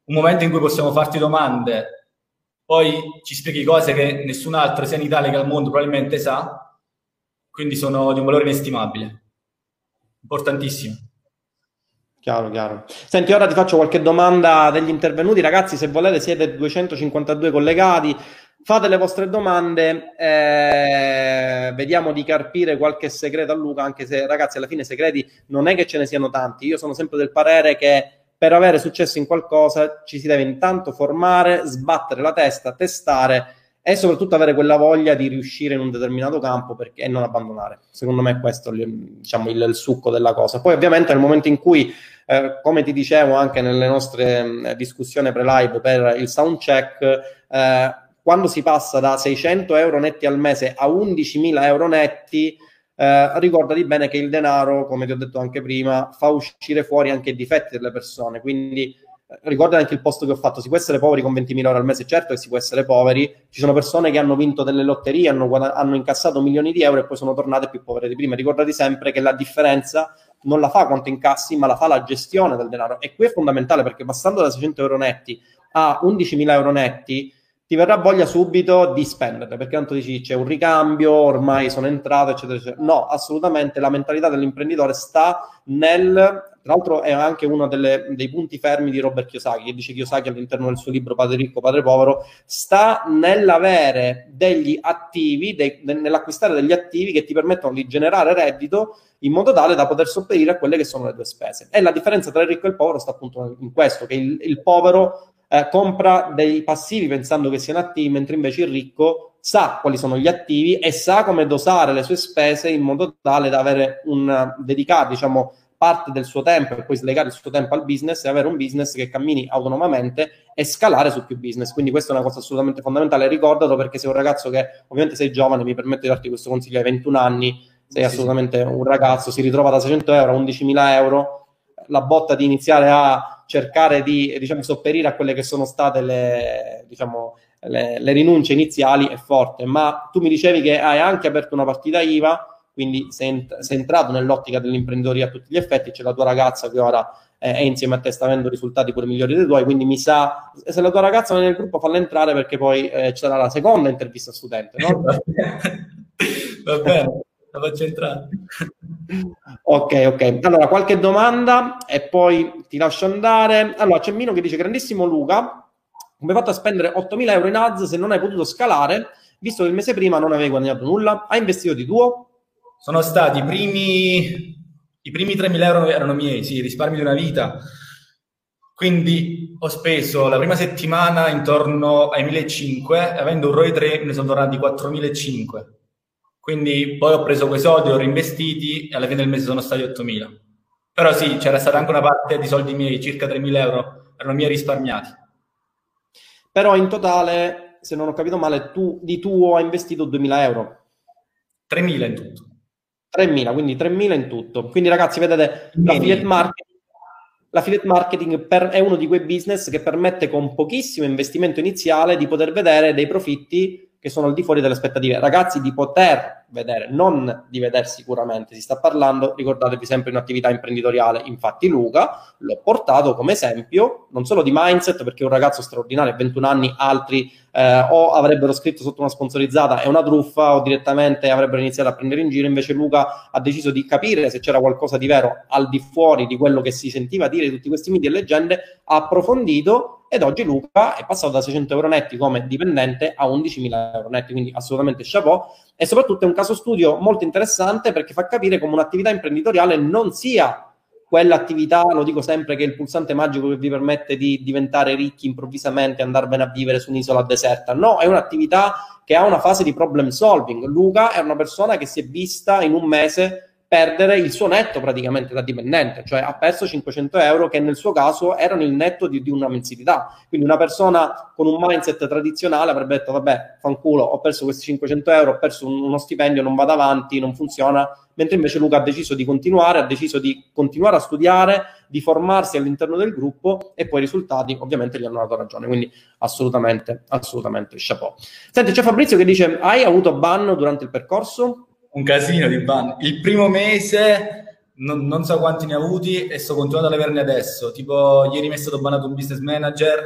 un momento in cui possiamo farti domande poi ci spieghi cose che nessun altro, sia in Italia che al mondo, probabilmente sa, quindi sono di un valore inestimabile. Importantissimo.
Chiaro, chiaro. Senti, ora ti faccio qualche domanda degli intervenuti. Ragazzi, se volete, siete 252 collegati, fate le vostre domande, eh, vediamo di carpire qualche segreto a Luca, anche se ragazzi, alla fine segreti non è che ce ne siano tanti. Io sono sempre del parere che per avere successo in qualcosa ci si deve intanto formare, sbattere la testa, testare e soprattutto avere quella voglia di riuscire in un determinato campo perché, e non abbandonare. Secondo me questo è diciamo, il, il, succo della cosa. Poi ovviamente nel momento in cui, eh, come ti dicevo anche nelle nostre mh, discussioni pre-live per il sound check, eh, quando si passa da 600 euro netti al mese a 11.000 euro netti, eh, ricordati bene che il denaro, come ti ho detto anche prima, fa uscire fuori anche i difetti delle persone. Quindi eh, ricorda anche il posto che ho fatto, si può essere poveri con 20.000 euro al mese, certo che si può essere poveri, ci sono persone che hanno vinto delle lotterie, hanno, hanno incassato milioni di euro e poi sono tornate più povere di prima. Ricordati sempre che la differenza non la fa quanto incassi, ma la fa la gestione del denaro. E qui è fondamentale perché passando da 600 euro netti a 11.000 euro netti, ti verrà voglia subito di spenderle, perché tanto dici c'è un ricambio, ormai sono entrato, eccetera, eccetera. No, assolutamente la mentalità dell'imprenditore sta nel Tra l'altro è anche uno delle, dei punti fermi di Robert Kiyosaki, che dice Kiyosaki all'interno del suo libro Padre ricco, padre povero, sta nell'avere degli attivi, dei, nell'acquistare degli attivi che ti permettono di generare reddito in modo tale da poter sopperire a quelle che sono le tue spese. E la differenza tra il ricco e il povero sta appunto in questo, che il, il povero eh, compra dei passivi pensando che siano attivi, mentre invece il ricco sa quali sono gli attivi e sa come dosare le sue spese in modo tale da avere un dedicato, diciamo, parte del suo tempo e poi slegare il suo tempo al business e avere un business che cammini autonomamente e scalare su più business. Quindi questa è una cosa assolutamente fondamentale. Ricordatelo perché sei un ragazzo che ovviamente sei giovane, mi permetto di darti questo consiglio ai 21 anni, sei assolutamente un ragazzo, si ritrova da 600 euro a 11.000 euro, la botta di iniziare a cercare di diciamo, sopperire a quelle che sono state le, diciamo, le, le rinunce iniziali è forte, ma tu mi dicevi che hai anche aperto una partita IVA, quindi sei, sei entrato nell'ottica dell'imprenditoria a tutti gli effetti, c'è la tua ragazza che ora è insieme a te sta avendo risultati pure migliori dei tuoi, quindi mi sa, se la tua ragazza non è nel gruppo falla entrare perché poi eh, ci sarà la seconda intervista studente, no?
Va bene la entrare.
ok, ok. Allora, qualche domanda e poi ti lascio andare. Allora, c'è Mino che dice, grandissimo Luca, come hai fatto a spendere 8.000 euro in ads se non hai potuto scalare, visto che il mese prima non avevi guadagnato nulla? Hai investito di tuo?
Sono stati i primi, i primi 3.000 euro erano miei, sì, risparmi di una vita. Quindi ho speso la prima settimana intorno ai 1.500, avendo un ROI 3 me ne sono tornati 4.500 quindi poi ho preso quei soldi, ho reinvestiti e alla fine del mese sono stati 8.000. Però sì, c'era stata anche una parte di soldi miei, circa 3.000 euro, erano miei risparmiati.
Però in totale, se non ho capito male, tu di tuo hai investito 2.000 euro.
3.000 in tutto.
3.000, quindi 3.000 in tutto. Quindi ragazzi, vedete, l'affiliate marketing, l'affiliate marketing per, è uno di quei business che permette con pochissimo investimento iniziale di poter vedere dei profitti che sono al di fuori delle aspettative. Ragazzi, di poter vedere, non di vedere sicuramente, si sta parlando, ricordatevi sempre un'attività imprenditoriale. Infatti Luca l'ho portato come esempio, non solo di mindset, perché è un ragazzo straordinario, 21 anni, altri eh, o avrebbero scritto sotto una sponsorizzata è una truffa o direttamente avrebbero iniziato a prendere in giro, invece Luca ha deciso di capire se c'era qualcosa di vero al di fuori di quello che si sentiva dire di tutti questi media e leggende, ha approfondito ed oggi Luca è passato da 600 euro netti come dipendente a 11.000 euro netti, quindi assolutamente chapeau e soprattutto è un caso studio molto interessante perché fa capire come un'attività imprenditoriale non sia quell'attività, lo dico sempre, che è il pulsante magico che vi permette di diventare ricchi improvvisamente e andarvene a vivere su un'isola deserta. No, è un'attività che ha una fase di problem solving. Luca è una persona che si è vista in un mese perdere il suo netto praticamente da dipendente, cioè ha perso 500 euro che nel suo caso erano il netto di, di, una mensilità. Quindi una persona con un mindset tradizionale avrebbe detto vabbè, fanculo, ho perso questi 500 euro, ho perso un, uno stipendio, non vado avanti, non funziona, mentre invece Luca ha deciso di continuare, ha deciso di continuare a studiare, di formarsi all'interno del gruppo e poi i risultati ovviamente gli hanno dato ragione, quindi assolutamente, assolutamente chapeau. Senti, c'è Fabrizio che dice hai avuto ban durante il percorso?
Un casino di ban. Il primo mese non, non, so quanti ne ho avuti e sto continuando ad averne adesso. Tipo, ieri mi è stato banato un business manager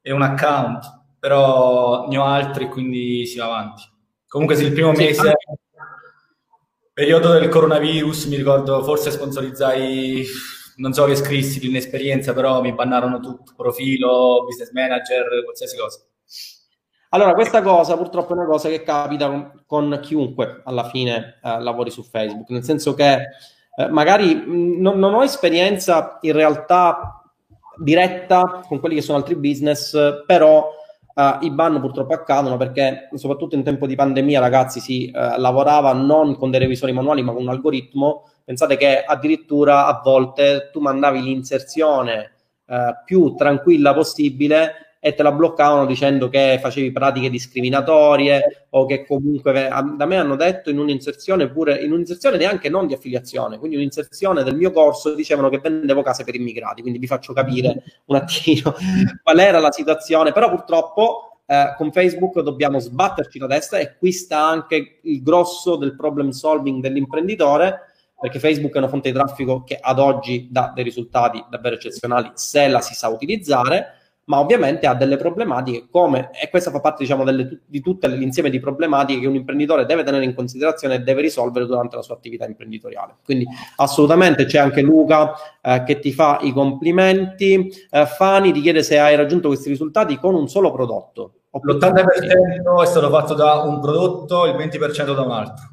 e un account, però ne ho altri, quindi si va avanti. Comunque, sì, il primo sì, mese, anche... periodo del coronavirus, mi ricordo, forse sponsorizzai, non so che scrissi di un'esperienza, però mi bannarono tutto, profilo, business manager, qualsiasi cosa.
Allora, questa cosa purtroppo è una cosa che capita con, con chiunque alla fine eh, lavori su Facebook, nel senso che eh, magari mh, non, non, ho esperienza in realtà diretta con quelli che sono altri business, però eh, i ban purtroppo accadono perché soprattutto in tempo di pandemia, ragazzi, si eh, lavorava non con dei revisori manuali ma con un algoritmo. Pensate che addirittura a volte tu mandavi l'inserzione eh, più tranquilla possibile e te la bloccavano dicendo che facevi pratiche discriminatorie o che comunque da me hanno detto in un'inserzione pure in un'inserzione neanche non di affiliazione, quindi un'inserzione del mio corso dicevano che vendevo case per immigrati, quindi vi faccio capire un attimo qual era la situazione, però purtroppo eh, con Facebook dobbiamo sbatterci la testa e qui sta anche il grosso del problem solving dell'imprenditore perché Facebook è una fonte di traffico che ad oggi dà dei risultati davvero eccezionali se la si sa utilizzare ma ovviamente ha delle problematiche come, e questa fa parte diciamo delle, di tutto l'insieme di problematiche che un imprenditore deve tenere in considerazione e deve risolvere durante la sua attività imprenditoriale. Quindi assolutamente c'è anche Luca eh, che ti fa i complimenti, eh, Fani ti chiede se hai raggiunto questi risultati con un solo prodotto.
L'80% è stato fatto da un prodotto, il 20% da un altro.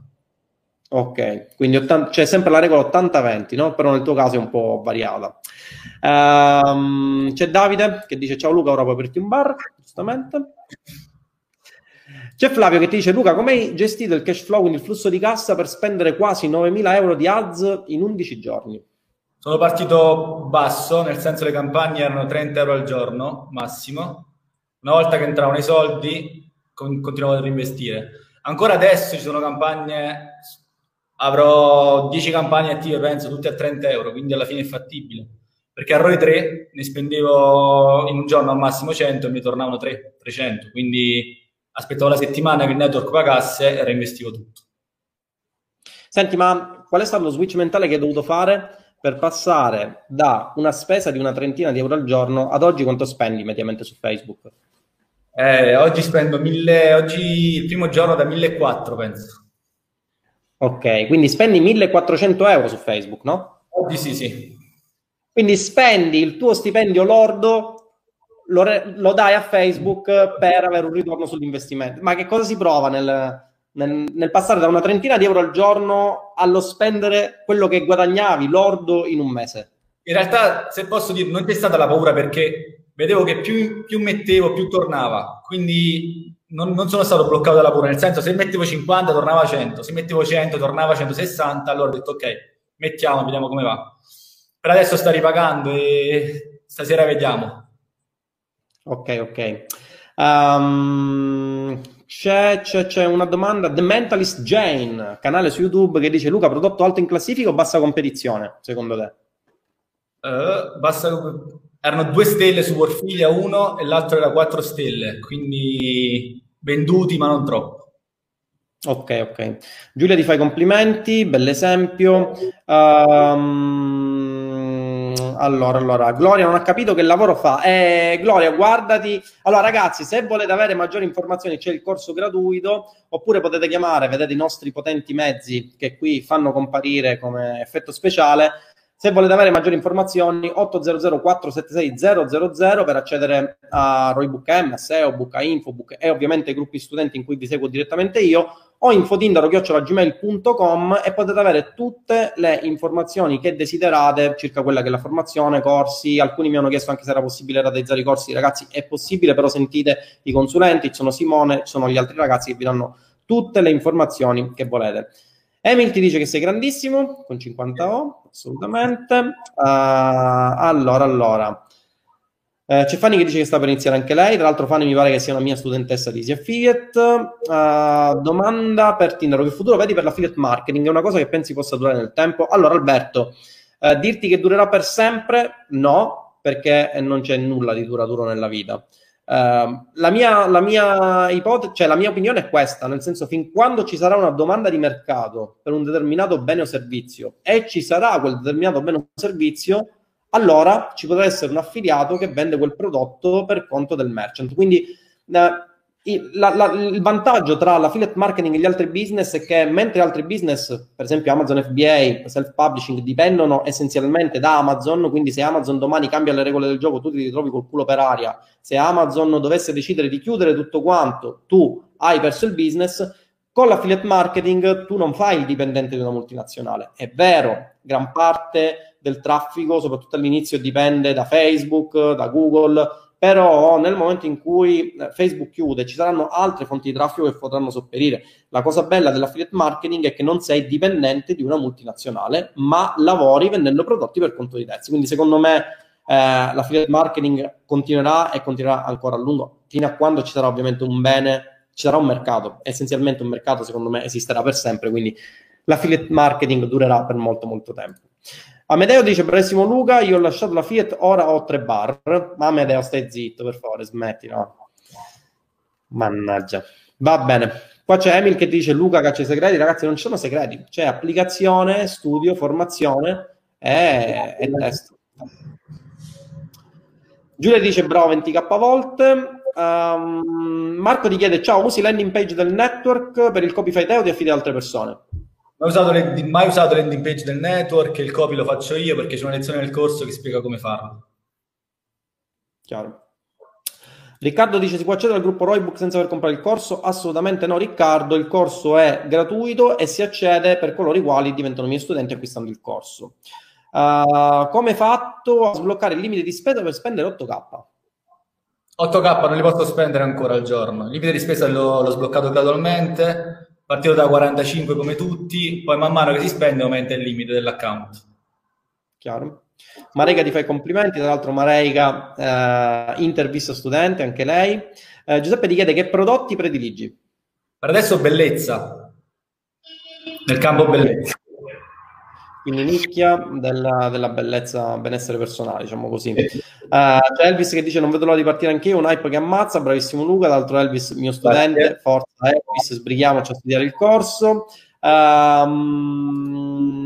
Ok, quindi 80, c'è sempre la regola 80-20, no? Però nel tuo caso è un po' variata. Um, c'è Davide che dice ciao Luca, ora puoi aprirti un bar, giustamente. C'è Flavio che ti dice Luca, come hai gestito il cash flow, quindi il flusso di cassa per spendere quasi 9.000 euro di ads in 11 giorni?
Sono partito basso, nel senso le campagne erano 30 euro al giorno massimo. Una volta che entravano i soldi, con, continuavo a reinvestire. Ancora adesso ci sono campagne avrò 10 campagne attive, penso, tutte a 30 euro, quindi alla fine è fattibile. Perché a ROI 3 ne spendevo in un giorno al massimo 100 e mi tornavano 3, 300, quindi aspettavo la settimana che il network pagasse e reinvestivo tutto.
Senti, ma qual è stato lo switch mentale che hai dovuto fare per passare da una spesa di una trentina di euro al giorno ad oggi quanto spendi mediamente su Facebook?
Eh, oggi spendo 1000, oggi il primo giorno da 1400 penso.
Ok, quindi spendi 1400 euro su Facebook, no?
Oggi sì, sì.
Quindi spendi il tuo stipendio lordo, lo, re- lo dai a Facebook per avere un ritorno sull'investimento. Ma che cosa si prova nel, nel, nel, passare da una trentina di euro al giorno allo spendere quello che guadagnavi lordo in un mese?
In realtà, se posso dire, non c'è stata la paura perché vedevo che più, più mettevo, più tornava. Quindi non, non, sono stato bloccato dalla paura, nel senso se mettevo 50 tornava 100, se mettevo 100 tornava 160, allora ho detto ok, mettiamo, vediamo come va. Per adesso sta ripagando e stasera vediamo.
Ok, ok. Um, c'è, c'è, c'è, una domanda, The Mentalist Jane, canale su YouTube che dice Luca, prodotto alto in classifica o bassa competizione, secondo te?
Uh, bassa erano due stelle su Warfilia, uno e l'altro era quattro stelle, quindi venduti ma non troppo.
Ok, ok. Giulia ti fai complimenti, bell'esempio. Um, allora, allora, Gloria non ha capito che lavoro fa. Eh, Gloria, guardati. Allora, ragazzi, se volete avere maggiori informazioni, c'è il corso gratuito, oppure potete chiamare, vedete i nostri potenti mezzi che qui fanno comparire come effetto speciale se volete avere maggiori informazioni, 800 476 000 per accedere a Roybook M, a SEO, Book Info, Book e ovviamente i gruppi studenti in cui vi seguo direttamente io, o infotindaro.gmail.com e potete avere tutte le informazioni che desiderate circa quella che è la formazione, corsi. Alcuni mi hanno chiesto anche se era possibile rateizzare i corsi. Ragazzi, è possibile, però sentite i consulenti, ci sono Simone, ci sono gli altri ragazzi che vi danno tutte le informazioni che volete. Emil ti dice che sei grandissimo, con 50 O, assolutamente. Uh, allora, allora. Uh, c'è Fanny che dice che sta per iniziare anche lei. Tra l'altro, Fanny mi pare che sia una mia studentessa di Easy Affiliate. Uh, domanda per Tinder: che futuro vedi per l'affiliate marketing? È una cosa che pensi possa durare nel tempo? Allora, Alberto, dirti che durerà per sempre? No, perché non c'è nulla di duraturo nella vita. Uh, la, mia, la, mia ipotesi, cioè la mia opinione è questa, nel senso fin quando ci sarà una domanda di mercato per un determinato bene o servizio e ci sarà quel determinato bene o servizio, allora ci potrà essere un affiliato che vende quel prodotto per conto del merchant. Quindi uh, la, la, il vantaggio tra l'affiliate marketing e gli altri business è che mentre altri business, per esempio Amazon FBA, self-publishing, dipendono essenzialmente da Amazon, quindi se Amazon domani cambia le regole del gioco, tu ti ritrovi col culo per aria. Se Amazon dovesse decidere di chiudere tutto quanto, tu hai perso il business. Con l'affiliate marketing tu non fai il dipendente di una multinazionale. È vero, gran parte del traffico, soprattutto all'inizio, dipende da Facebook, da Google, però nel momento in cui eh, Facebook chiude ci saranno altre fonti di traffico che potranno sopperire. La cosa bella dell'affiliate marketing è che non sei dipendente di una multinazionale, ma lavori vendendo prodotti per conto di terzi. Quindi secondo me eh, l'affiliate marketing continuerà e continuerà ancora a lungo, fino a quando ci sarà ovviamente un bene, ci sarà un mercato. Essenzialmente un mercato secondo me esisterà per sempre, quindi l'affiliate marketing durerà per molto molto tempo. Amedeo dice, bravissimo Luca, io ho lasciato la Fiat, ora ho tre bar. Ma Amedeo, stai zitto, per favore, smetti, no? Mannaggia. Va bene. Qua c'è Emil che dice, Luca caccia i segreti. Ragazzi, non ci sono segreti. C'è applicazione, studio, formazione e, e testo. Giulia dice bravo 20k volte. Um, Marco ti chiede: Ciao, usi landing page del network per il copy file o ti affidi ad altre persone?
Mai usato, le, mai usato landing page del network, il copy lo faccio io perché c'è una lezione nel corso che spiega come farlo.
Chiaro. Riccardo dice si può accedere al gruppo Roybook senza aver comprato il corso? Assolutamente no Riccardo, il corso è gratuito e si accede per coloro i quali diventano miei studenti acquistando il corso. Uh, come fatto a sbloccare il limite di spesa per spendere 8k?
8k non li posso spendere ancora al giorno. Il limite di spesa l'ho, l'ho sbloccato gradualmente, partito da 45 come tutti, poi man mano che si spende aumenta il limite dell'account.
Chiaro. Marega ti fa i complimenti, tra l'altro Marega eh, intervista studente, anche lei. Eh, Giuseppe ti chiede che prodotti prediligi?
Per adesso bellezza, nel campo bellezza
quindi nicchia della, della, bellezza, benessere personale, diciamo così. Uh, c'è Elvis che dice: Non vedo l'ora di partire anche io. Un hype che ammazza, bravissimo Luca. L'altro Elvis, mio studente, Grazie. forza Elvis, sbrighiamoci a studiare il corso. Um,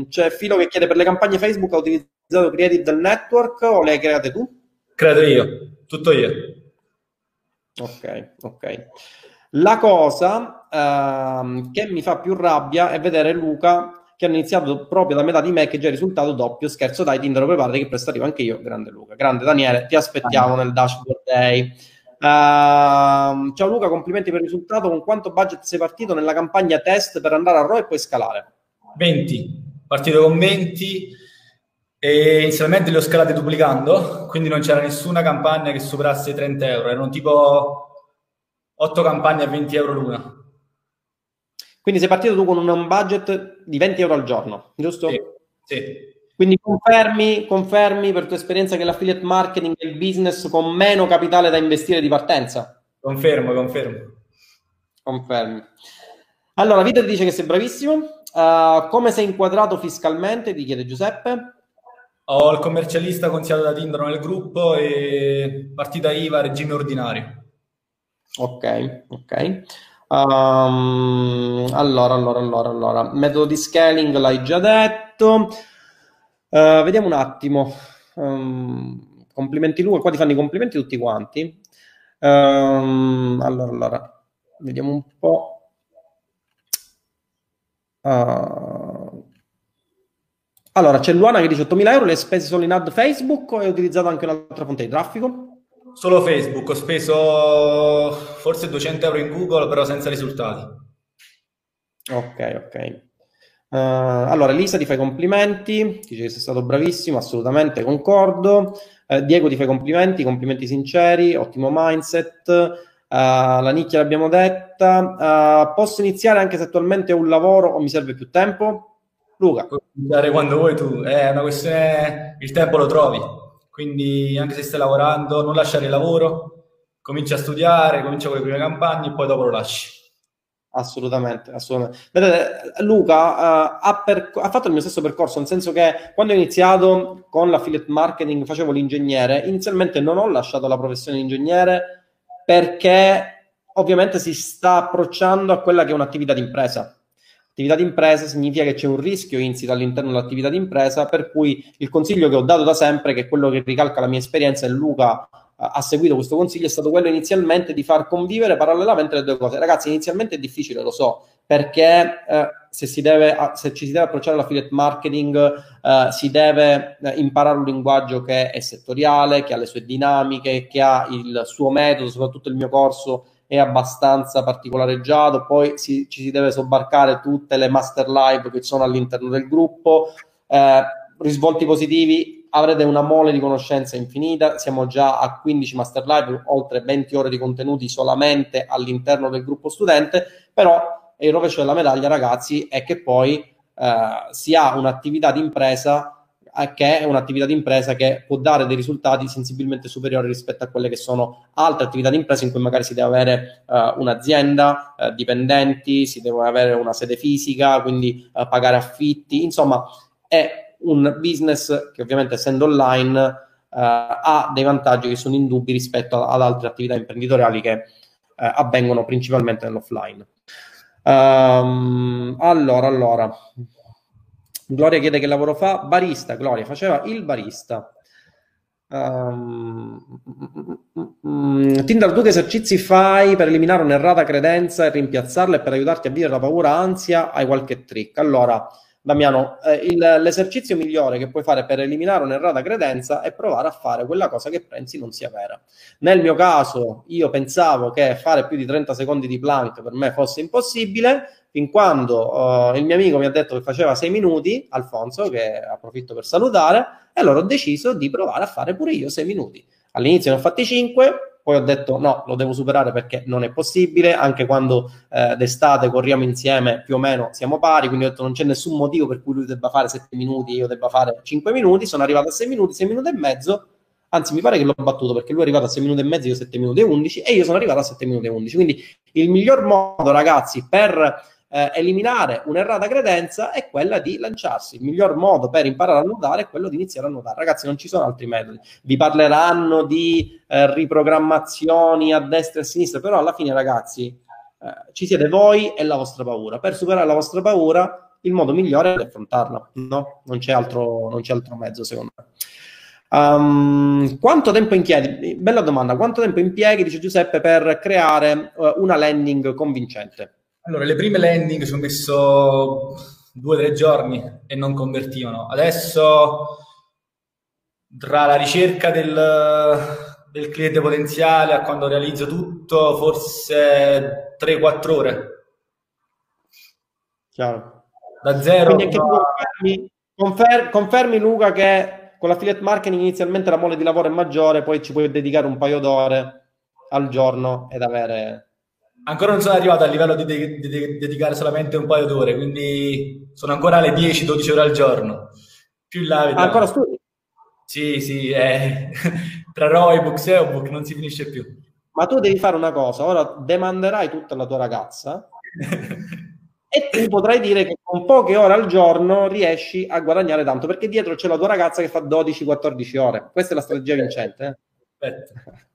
c'è Filo che chiede: Per le campagne Facebook ha utilizzato Creative del network o le hai create tu?
Credo io, tutto io.
Ok, ok. La cosa uh, che mi fa più rabbia è vedere Luca che hanno iniziato proprio da metà di me che già è risultato doppio. Scherzo dai, Tinder preparati che presto arrivo anche io. Grande Luca, grande Daniele, ti aspettiamo nel dashboard day. Uh, ciao Luca, complimenti per il risultato. Con quanto budget sei partito nella campagna test per andare a RO e poi scalare?
20, partito con 20 e inizialmente le ho scalate duplicando, quindi non c'era nessuna campagna che superasse i 30 euro, erano tipo 8 campagne a 20 euro l'una.
Quindi sei partito tu con un budget di 20 euro al giorno, giusto?
Sì. sì.
Quindi confermi, confermi per tua esperienza che l'affiliate marketing è il business con meno capitale da investire di partenza?
Confermo, confermo.
Confermi. Allora, Vito dice che sei bravissimo. Uh, come sei inquadrato fiscalmente? Ti chiede Giuseppe.
Ho il commercialista consigliato da Tinder nel gruppo e partita IVA regime ordinario.
Ok, ok. Um, allora, allora, allora, allora, metodo di scaling l'hai già detto. Uh, vediamo un attimo. Um, complimenti Luca, qua ti fanno i complimenti tutti quanti. Um, allora, allora, vediamo un po'. Uh, allora, c'è Luana che dice 8.000 euro, le spese sono in ad Facebook o hai utilizzato anche un'altra fonte di traffico?
Solo Facebook, ho speso forse 200 euro in Google, però senza risultati.
Ok, ok. Uh, allora, Elisa ti fa i complimenti, dice che sei stato bravissimo, assolutamente concordo. Uh, Diego ti fa i complimenti, complimenti sinceri, ottimo mindset. Uh, la nicchia l'abbiamo detta. posso iniziare anche se attualmente ho un lavoro o mi serve più tempo? Luca.
Puoi iniziare quando vuoi tu, è una questione, il tempo lo trovi quindi anche se stai lavorando, non lasciare il lavoro, comincia a studiare, comincia con le prime campagne e poi dopo lo lasci.
Assolutamente, assolutamente. Vedete, Luca uh, ha, per, ha, fatto il mio stesso percorso, nel senso che quando ho iniziato con l'affiliate marketing facevo l'ingegnere, inizialmente non ho lasciato la professione di ingegnere perché ovviamente si sta approcciando a quella che è un'attività di impresa Attività di impresa significa che c'è un rischio insito all'interno dell'attività di impresa, per cui il consiglio che ho dato da sempre, che è quello che ricalca la mia esperienza, e Luca ha seguito questo consiglio, è stato quello inizialmente di far convivere parallelamente le due cose. Ragazzi, inizialmente è difficile, lo so, perché eh, se, si deve, se ci si deve approcciare all'affiliate marketing, eh, si deve eh, imparare un linguaggio che è settoriale, che ha le sue dinamiche, che ha il suo metodo, soprattutto il mio corso è abbastanza particolareggiato, poi si, ci si deve sobbarcare tutte le master live che sono all'interno del gruppo, eh, risvolti positivi, avrete una mole di conoscenza infinita, siamo già a 15 master live, oltre 20 ore di contenuti solamente all'interno del gruppo studente, però il rovescio della medaglia ragazzi è che poi eh, si ha un'attività di impresa che è un'attività di impresa che può dare dei risultati sensibilmente superiori rispetto a quelle che sono altre attività di impresa in cui magari si deve avere uh, un'azienda, uh, dipendenti, si deve avere una sede fisica, quindi uh, pagare affitti, insomma è un business che ovviamente essendo online ha dei vantaggi che sono indubbi rispetto ad altre attività imprenditoriali che avvengono principalmente nell'offline. Um, allora, allora, Gloria chiede che lavoro fa. Barista, Gloria, faceva il barista. Um, Tinder, tu che esercizi fai per eliminare un'errata credenza e rimpiazzarla e per aiutarti a vivere la paura ansia? Hai qualche trick? Allora, Damiano, eh, il, l'esercizio migliore che puoi fare per eliminare un'errata credenza è provare a fare quella cosa che pensi non sia vera. Nel mio caso, io pensavo che fare più di 30 secondi di plank per me fosse impossibile, fin quando uh, il mio amico mi ha detto che faceva 6 minuti, Alfonso, che approfitto per salutare, e allora ho deciso di provare a fare pure io 6 minuti. All'inizio ne ho fatti 5, poi ho detto no, lo devo superare perché non è possibile, anche quando eh, d'estate corriamo insieme più o meno siamo pari, quindi ho detto non c'è nessun motivo per cui lui debba fare 7 minuti io debba fare 5 minuti, sono arrivato a 6 minuti, 6 minuti e mezzo, anzi mi pare che l'ho battuto perché lui è arrivato a 6 minuti e mezzo, io 7 minuti e 11 e io sono arrivato a 7 minuti e 11, quindi il miglior modo ragazzi per eh, eliminare un'errata credenza è quella di lanciarsi. Il miglior modo per imparare a nuotare è quello di iniziare a nuotare. Ragazzi, non ci sono altri metodi. Vi parleranno di eh, riprogrammazioni a destra e a sinistra, però alla fine, ragazzi, eh, ci siete voi e la vostra paura. Per superare la vostra paura, il modo migliore è affrontarla. No, non c'è altro, non c'è altro mezzo, secondo me. Um, quanto tempo impieghi? Bella domanda. Quanto tempo impieghi, dice Giuseppe, per creare uh, una landing convincente?
Allora, le prime landing ci ho messo due o tre giorni e non convertivano. Adesso, tra la ricerca del, del cliente potenziale a quando realizzo tutto, forse 3-4 ore.
Chiaro.
Da zero.
Quindi anche tu confermi, confer- confermi, Luca, che con l'affiliate marketing inizialmente la mole di lavoro è maggiore, poi ci puoi dedicare un paio d'ore al giorno ed avere
Ancora non sono arrivato al livello di, de- di de- dedicare solamente un paio d'ore, quindi sono ancora alle 10-12 ore al giorno. Più in là
ah, ancora studi?
Sì, sì, eh. tra Roybook e SEObook non si finisce più.
Ma tu devi fare una cosa, ora demanderai tutta la tua ragazza e tu potrai dire che con poche ore al giorno riesci a guadagnare tanto, perché dietro c'è la tua ragazza che fa 12-14 ore. Questa è la strategia vincente. Eh? Aspetta.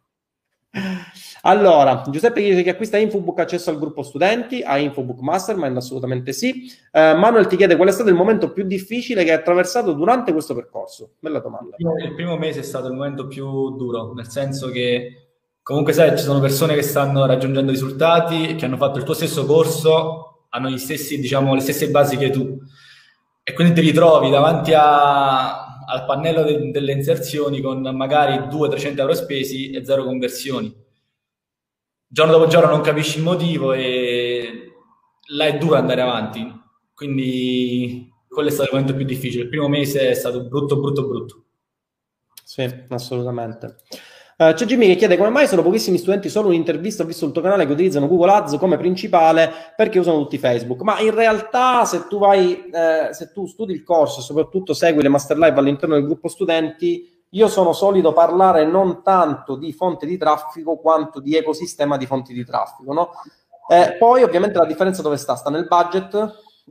Allora, Giuseppe dice che acquista Infobook accesso al gruppo studenti, a Infobook Mastermind, assolutamente sì. Eh, Manuel ti chiede qual è stato il momento più difficile che hai attraversato durante questo percorso? Bella domanda.
Il primo mese è stato il momento più duro, nel senso che comunque sai, ci sono persone che stanno raggiungendo risultati, che hanno fatto il tuo stesso corso, hanno stessi, diciamo, le stesse basi che tu. E quindi ti ritrovi davanti a, al pannello de- delle inserzioni con magari 200-300 euro spesi e zero conversioni. Giorno dopo giorno non capisci il motivo e là è duro andare avanti. Quindi quello è stato il momento più difficile. Il primo mese è stato brutto, brutto, brutto.
Sì, assolutamente. Uh, c'è Jimmy che chiede come mai sono pochissimi studenti solo un'intervista, ho visto il tuo canale che utilizzano Google Ads come principale perché usano tutti Facebook, ma in realtà se tu vai, eh, se tu studi il corso e soprattutto segui le master live all'interno del gruppo studenti, io sono solito parlare non tanto di fonte di traffico quanto di ecosistema di fonti di traffico, no? Eh, poi ovviamente la differenza dove sta? Sta nel budget,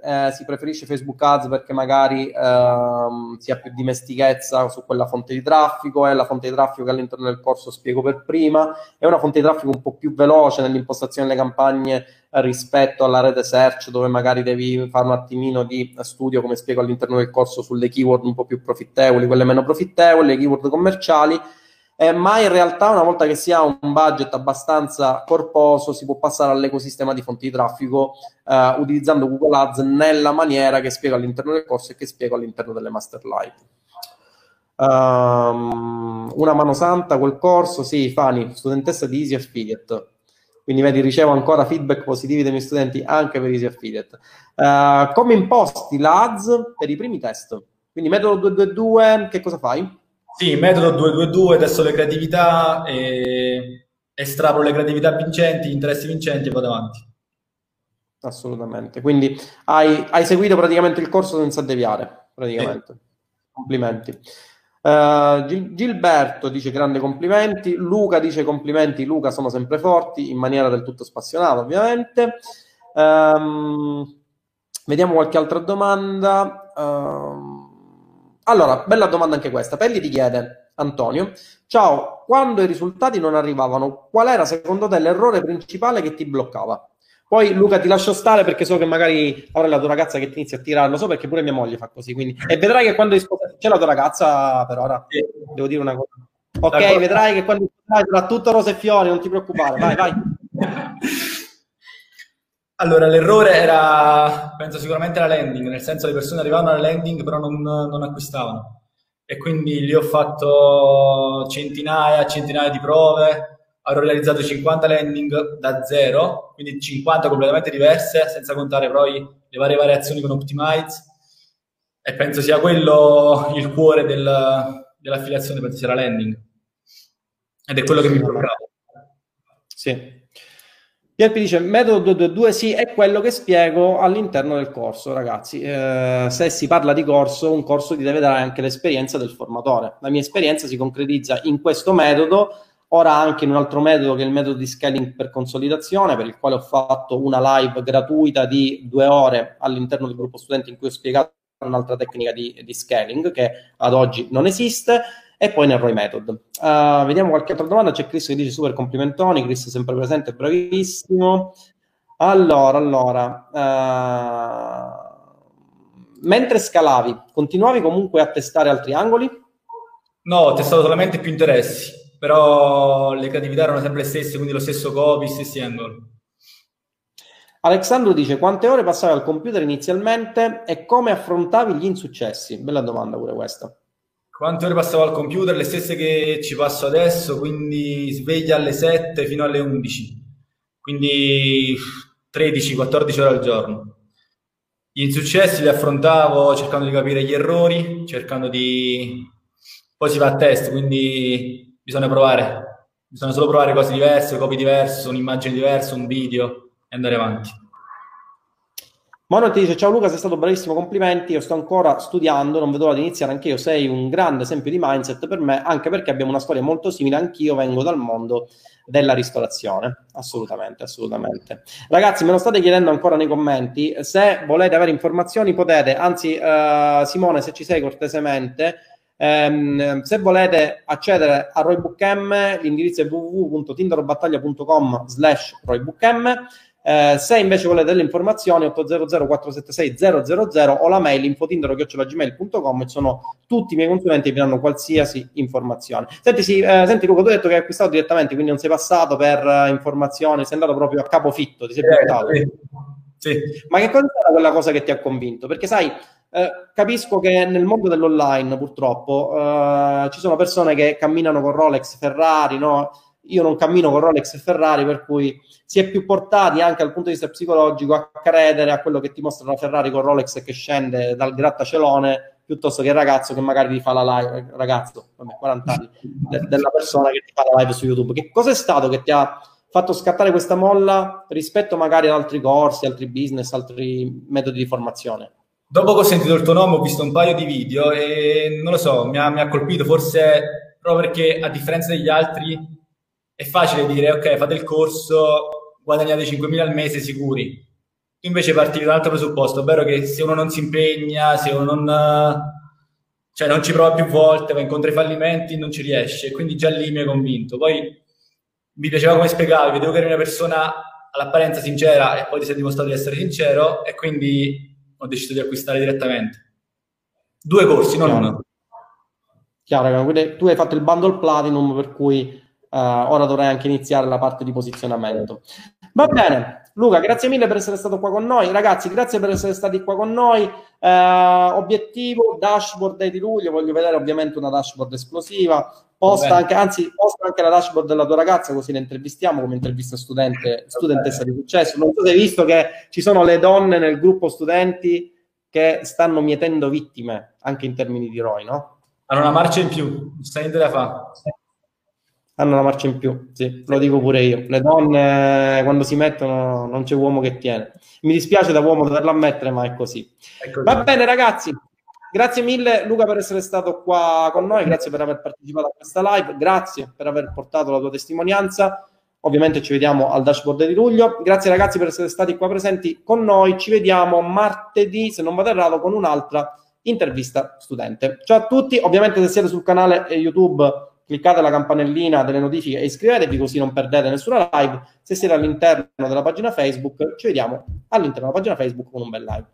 eh, si preferisce Facebook Ads perché magari ehm, si ha più dimestichezza su quella fonte di traffico, è la fonte di traffico che all'interno del corso spiego per prima, è una fonte di traffico un po' più veloce nell'impostazione delle campagne rispetto alla rete search dove magari devi fare un attimino di studio come spiego all'interno del corso sulle keyword un po' più profittevoli, quelle meno profittevoli, le keyword commerciali eh, ma in realtà una volta che si ha un budget abbastanza corposo si può passare all'ecosistema di fonti di traffico eh, utilizzando Google Ads nella maniera che spiego all'interno del corso e che spiego all'interno delle master live. Um, una mano santa quel corso, sì, Fani, studentessa di Easy Affiliate. Quindi vedi, ricevo ancora feedback positivi dai miei studenti anche per Easy Affiliate. Uh, come imposti l'ADS per i primi test? Quindi metodo 222, che cosa fai?
Sì, metodo 222, adesso le creatività, e estrapolo le creatività vincenti, gli interessi vincenti e vado avanti.
Assolutamente. Quindi hai, hai seguito praticamente il corso senza deviare, praticamente. Sì. Complimenti. Uh, Gil- Gilberto dice grande complimenti, Luca dice complimenti, Luca sono sempre forti, in maniera del tutto spassionata ovviamente. Um, vediamo qualche altra domanda. Um, allora, bella domanda anche questa. Pelli ti chiede, Antonio, ciao, quando i risultati non arrivavano, qual era secondo te l'errore principale che ti bloccava? Poi Luca ti lascio stare perché so che magari avrai la tua ragazza che ti inizia a tirare, lo so perché pure mia moglie fa così, quindi... E vedrai che quando c'è la tua ragazza per ora, devo dire una cosa. Ok, D'accordo. vedrai che quando sarà tutto rose e fiori, non ti preoccupare, vai, vai.
Allora, l'errore era, penso sicuramente la landing, nel senso le persone arrivavano alla landing però non, non acquistavano. E quindi lì ho fatto centinaia e centinaia di prove, avrò realizzato 50 landing da zero, quindi 50 completamente diverse, senza contare poi le varie variazioni con Optimize. E penso sia quello il cuore del, dell'affiliazione, penso sia la landing. Ed è quello che mi bloccava.
Sì. Pierpi dice, metodo 222 sì, è quello che spiego all'interno del corso, ragazzi. Eh, se si parla di corso, un corso ti deve dare anche l'esperienza del formatore. La mia esperienza si concretizza in questo metodo, ora anche in un altro metodo che è il metodo di scaling per consolidazione, per il quale ho fatto una live gratuita di due ore all'interno del gruppo studenti in cui ho spiegato un'altra tecnica di, di scaling che ad oggi non esiste e poi nel ROI Method. Uh, vediamo qualche altra domanda. C'è Chris che dice super complimentoni. Chris sempre presente, bravissimo. Allora, allora, uh, mentre scalavi, continuavi comunque a testare altri angoli?
No, ho testato solamente più interessi, però le creatività erano sempre le stesse, quindi lo stesso copy, stessi angoli.
Alessandro dice quante ore passavi al computer inizialmente e come affrontavi gli insuccessi? Bella domanda pure questa.
Quante ore passavo al computer? Le stesse che ci passo adesso, quindi sveglia alle 7 fino alle 11, quindi 13-14 ore al giorno. Gli insuccessi li affrontavo cercando di capire gli errori, cercando di... Poi si va a test, quindi bisogna provare. Bisogna solo provare cose diverse, copie diverse, un'immagine diversa, un video e andare avanti.
Mono ti dice ciao Luca sei stato bravissimo complimenti io sto ancora studiando non vedo l'ora di iniziare anche io sei un grande esempio di mindset per me anche perché abbiamo una storia molto simile anch'io vengo dal mondo della ristorazione. Assolutamente assolutamente. Ragazzi me lo state chiedendo ancora nei commenti se volete avere informazioni potete anzi uh, Simone se ci sei cortesemente Um, se volete accedere a Roybook M, l'indirizzo è www.tinderobattaglia.com slash roybookm eh, se invece volete delle informazioni 800 476 000 o la mail infotindero.gmail.com sono tutti i miei consulenti che vi danno qualsiasi informazione. Senti, sì, eh, senti Luca, tu hai detto che hai acquistato direttamente, quindi non sei passato per uh, informazioni, sei andato proprio a capofitto, ti sei eh, buttato. Sì. Sì. Ma che cosa era quella cosa che ti ha convinto? Perché sai, eh, capisco che nel mondo dell'online purtroppo eh, ci sono persone che camminano con Rolex, Ferrari, no? Io non cammino con Rolex e Ferrari, per cui si è più portati anche dal punto di vista psicologico a credere a quello che ti mostra la Ferrari con Rolex che scende dal grattacielone piuttosto che il ragazzo che magari ti fa la live, ragazzo, vabbè, 40 anni, de- della persona che ti fa la live su YouTube. Che cosa è stato che ti ha fatto scattare questa molla rispetto magari ad altri corsi, altri business, altri metodi di formazione?
Dopo che ho sentito il tuo nome ho visto un paio di video e non lo so, mi ha, mi ha colpito forse proprio perché a differenza degli altri è facile dire ok, fate il corso, guadagnate 5.000 al mese sicuri. Tu invece parti da un altro presupposto, ovvero che se uno non si impegna, se uno non, cioè non ci prova più volte, va incontro i fallimenti, non ci riesce. Quindi già lì mi hai convinto. Poi mi piaceva come spiegavi, vedevo che eri una persona all'apparenza sincera e poi ti sei dimostrato di essere sincero e quindi ho deciso di acquistare direttamente. Due corsi, non uno.
Chiaro, quindi tu hai fatto il bundle platinum per cui Uh, ora dovrei anche iniziare la parte di posizionamento. Va bene, Luca, grazie mille per essere stato qua con noi. Ragazzi, grazie per essere stati qua con noi. Uh, obiettivo, dashboard di luglio. Voglio vedere ovviamente una dashboard esplosiva. Posta anche, anzi, posta anche la dashboard della tua ragazza, così la intervistiamo come intervista studente, studentessa di successo. Non so se hai visto che ci sono le donne nel gruppo studenti che stanno mietendo vittime anche in termini di ROI, no?
Hanno una marcia in più, sta niente da fare
hanno una marcia in più, sì, lo dico pure io. Le donne quando si mettono non c'è uomo che tiene. Mi dispiace da uomo doverlo ammettere, ma è così. È così. Va bene ragazzi, grazie mille Luca per essere stato qua con noi, grazie per aver partecipato a questa live, grazie per aver portato la tua testimonianza. Ovviamente ci vediamo al dashboard di luglio. Grazie ragazzi per essere stati qua presenti con noi. Ci vediamo martedì, se non vado errato, con un'altra intervista studente. Ciao a tutti, ovviamente se siete sul canale YouTube cliccate la campanellina delle notifiche e iscrivetevi così non perdete nessuna live. Se siete all'interno della pagina Facebook, ci vediamo all'interno della pagina Facebook con un bel live.